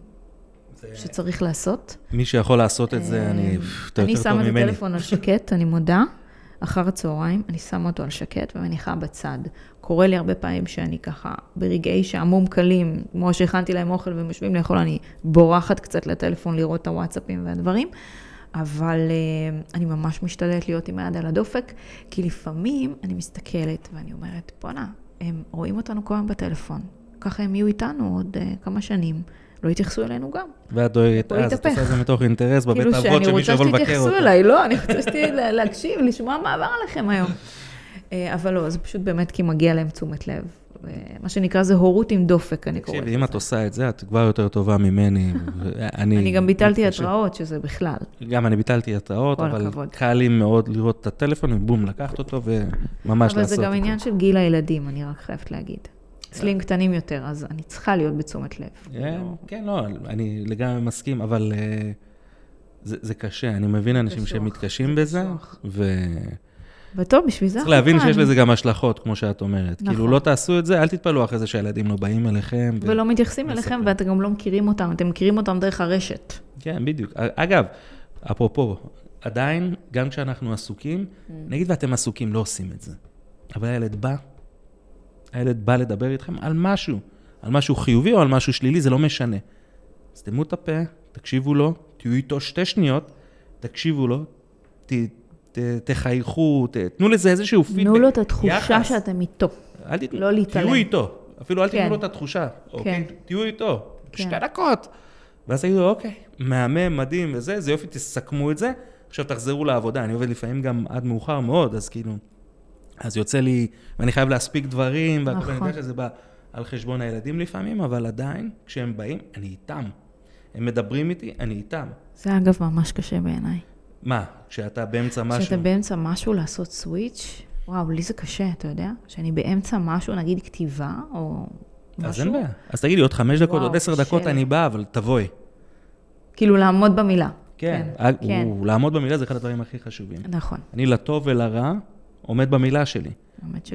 A: שצריך לעשות.
B: מי שיכול לעשות את זה, אני... אתה
A: אני
B: יותר טוב
A: שמה את
B: ממני.
A: הטלפון על שקט, אני מודה. אחר הצהריים, אני שמה אותו על שקט ומניחה בצד. קורה לי הרבה פעמים שאני ככה, ברגעי שעמום קלים, כמו שהכנתי להם אוכל והם יושבים לאכול, אני בורחת קצת לטלפון לראות את הוואטסאפים והדברים, אבל אה, אני ממש משתדלת להיות עם היד על הדופק, כי לפעמים אני מסתכלת ואני אומרת, בואנה, הם רואים אותנו כל הזמן בטלפון, ככה הם יהיו איתנו עוד אה, כמה שנים, לא יתייחסו אלינו גם.
B: ואת דואגת, אז את עושה. את זה מתוך אינטרס בבית
A: כאילו
B: האבות
A: שאני
B: שמישהו
A: רוצה
B: יבוא לבקר
A: שתתייחסו
B: אותו.
A: אליי, לא, אני רוצה להקשיב, לשמוע מה עבר עליכם היום. אה, אבל לא, זה פשוט באמת כי מגיע להם תשומת לב. אה, מה שנקרא זה הורות עם דופק, אני קוראת
B: תקשיבי, אם את
A: לזה.
B: עושה את זה, את כבר יותר טובה ממני. אני
A: אני גם ביטלתי. התראות, שזה בכלל.
B: גם אני ביטלתי התראות, אבל
A: הכבוד.
B: קל לי מאוד לראות את הטלפון, ובום, לקחת אותו וממש
A: אבל
B: לעשות
A: זה גם. עניין של גיל הילדים, אני רק חייבת להגיד. אצלי הם קטנים יותר, אז אני צריכה להיות בתשומת לב.
B: כן, כן, לא, אני לגמרי מסכים, אבל אה, זה קשה, אני מבין אנשים שמתקשים
A: זה
B: בזה. וצריך
A: וטוב, בשביל זה אנחנו
B: להבין. שיש לזה גם השלכות, כמו שאת אומרת.
A: נכון.
B: כאילו, לא תעשו את זה, אל תתפלאו אחרי זה שהילדים לא באים אליכם. ו-
A: ולא מתייחסים. אליכם, ואתם גם לא מכירים אותם, אתם מכירים אותם דרך הרשת.
B: כן, בדיוק. אגב, אפרופו, עדיין, גם כשאנחנו עסוקים,
A: Mm.
B: נגיד ואתם עסוקים, לא עושים את זה. אבל הילד בא, הילד בא לדבר איתכם על משהו, על משהו חיובי או על משהו שלילי, זה לא משנה. סתמו את הפה, תקשיבו לו, תהיו איתו שתי שניות, תקשיבו לו, ת, ת, תחייכו, ת, תנו לזה איזשהו פידבק.
A: תנו לו את התחושה
B: יחס.
A: שאתם איתו.
B: אל תיתנו,
A: לא להתעלם.
B: תהיו איתו. אפילו אל
A: כן.
B: תיתנו לו את התחושה, אוקיי?
A: כן.
B: תהיו איתו,
A: כן.
B: שתי דקות. ואז תגידו, אוקיי, מהמם, מדהים וזה, זה יופי, תסכמו את זה, עכשיו תחזרו לעבודה. אני עובד לפעמים גם עד מאוחר מאוד, אז כאילו, אז יוצא לי, ואני חייב להספיק דברים, והכל, אני
A: נכון.
B: יודע שזה בא על חשבון הילדים לפעמים, אבל עדיין, כשהם באים, אני איתם. הם מדברים איתי, אני איתם.
A: זה אגב ממש קשה בעיניי.
B: מה, כשאתה באמצע משהו...
A: כשאתה באמצע משהו לעשות סוויץ', וואו, לי זה קשה, אתה יודע? שאני באמצע משהו, נגיד כתיבה, או משהו.
B: אז אין בעיה. אז תגידי, עוד חמש דקות,
A: וואו,
B: עוד עשר דקות. אני בא, אבל תבואי.
A: כאילו לעמוד במילה.
B: כן,
A: כן.
B: הוא- לעמוד במילה זה אחד הדברים הכי חשובים.
A: נכון.
B: אני לטוב ולרע עומד במילה שלי.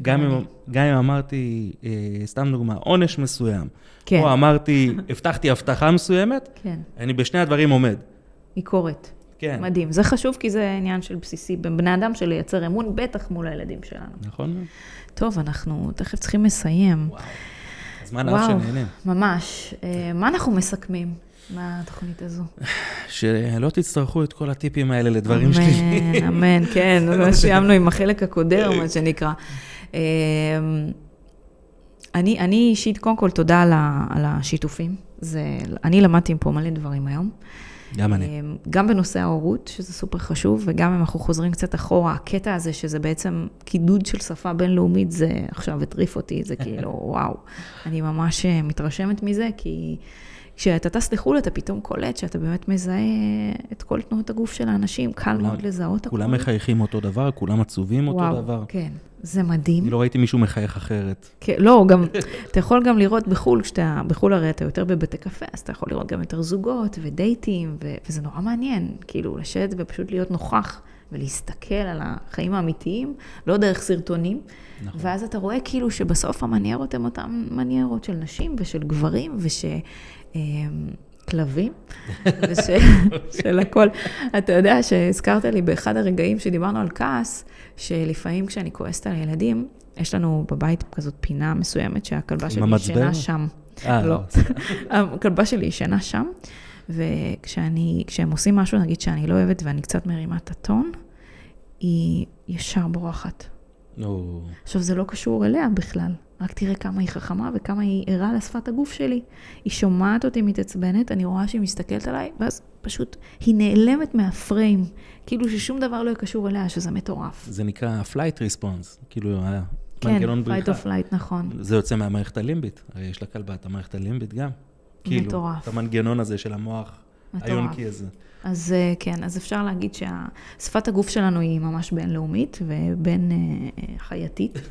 B: גם. אם, גם אם אמרתי, אה, סתם דוגמה, עונש מסוים,
A: כן.
B: או אמרתי, הבטחתי הבטחה מסוימת,
A: כן,
B: אני בשני הדברים עומד.
A: ביקורת.
B: כן.
A: מדהים. זה חשוב כי זה עניין של בסיסי בין בני אדם של לייצר אמון, בטח מול הילדים שלנו.
B: נכון?
A: טוב, אנחנו תכף צריכים לסיים.
B: וואו. הזמן אהב שנהנה.
A: ממש. אה, מה אנחנו מסכמים מהתוכנית הזו?
B: שלא תצטרכו את כל הטיפים האלה לדברים שלי.
A: אמן, אמן, כן, סיימנו עם החלק הקודר, מה שנקרא. אה, אני, אני אישית, קודם כל, תודה על, ה, על השיתופים. זה, אני למדתי פה מלא דברים היום.
B: גם אני.
A: אה, גם בנושא ההורות, שזה סופר חשוב, וגם אם אנחנו חוזרים קצת אחורה, הקטע הזה שזה בעצם קידוד של שפה בינלאומית, זה עכשיו הטריף אותי, זה כאילו, וואו. אני ממש אה, מתרשמת מזה, כי כשאתה טס לחו"ל, אתה פתאום קולט שאתה באמת מזהה את כל תנועות הגוף של האנשים, קל
B: כולם-
A: מאוד לזהות הכול.
B: כולם מחייכים אותו דבר, כולם עצובים אותו
A: וואו,
B: דבר.
A: כן, זה מדהים.
B: אני לא ראיתי מישהו מחייך אחרת.
A: כן, לא, גם, אתה יכול גם לראות בחו"ל, כשאתה, בחו"ל הרי אתה יותר בבתי קפה, אז אתה יכול לראות גם יותר זוגות ודייטים, ו, וזה נורא מעניין, כאילו, לשבת ופשוט להיות נוכח ולהסתכל על החיים האמיתיים, לא דרך סרטונים,
B: נכון.
A: ואז אתה רואה כאילו שבסוף המניירות הן אותן מניירות של נשים ושל גברים וש... אמ, כלבים, ושל הכל. אתה יודע שהזכרת לי באחד הרגעים שדיברנו על כעס, שלפעמים כשאני כועסת על הילדים, יש לנו בבית כזאת פינה מסוימת שהכלבה שלי? ישנה שם.
B: אה,
A: לא. הכלבה שלי ישנה שם, וכשאני, כשהם עושים משהו, נגיד שאני לא אוהבת ואני קצת מרימה את הטון, היא ישר בורחת. עכשיו, זה לא קשור אליה בכלל, רק תראה כמה היא חכמה וכמה היא ערה לשפת הגוף שלי. היא שומעת אותי מתעצבנת, אני רואה שהיא מסתכלת עליי, ואז פשוט היא נעלמת מהפריים, כאילו ששום דבר לא קשור אליה, שזה מטורף.
B: זה נקרא flight response, כאילו
A: כן,
B: בריחה.
A: or flight, נכון.
B: זה יוצא מהמערכת הלימבית, הרי יש לכלבה את המערכת הלימבית גם. כאילו,
A: מטורף.
B: את המנגנון הזה של המוח. היונקי הזה.
A: אז אה, כן, אז אפשר להגיד ששפת הגוף שלנו היא ממש בינלאומית ובין אה, חייתית.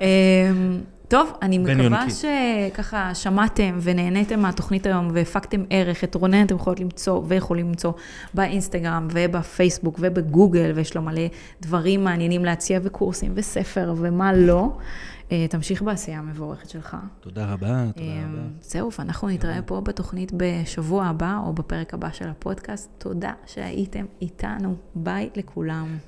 A: אמ, טוב, אני מקווה. שככה שמעתם ונהניתם מהתוכנית היום והפקתם ערך. את רונן אתם יכולים למצוא ויכולים למצוא באינסטגרם ובפייסבוק ובגוגל, ויש לו מלא דברים מעניינים להציע וקורסים וספר ומה לא. אה, תמשיך בעשייה המבורכת שלך.
B: תודה רבה, תודה
A: אמ,
B: רבה.
A: זהו, ואנחנו נתראה פה בתוכנית בשבוע הבא, או בפרק הבא של הפודקאסט. תודה שהייתם איתנו. ביי לכולם.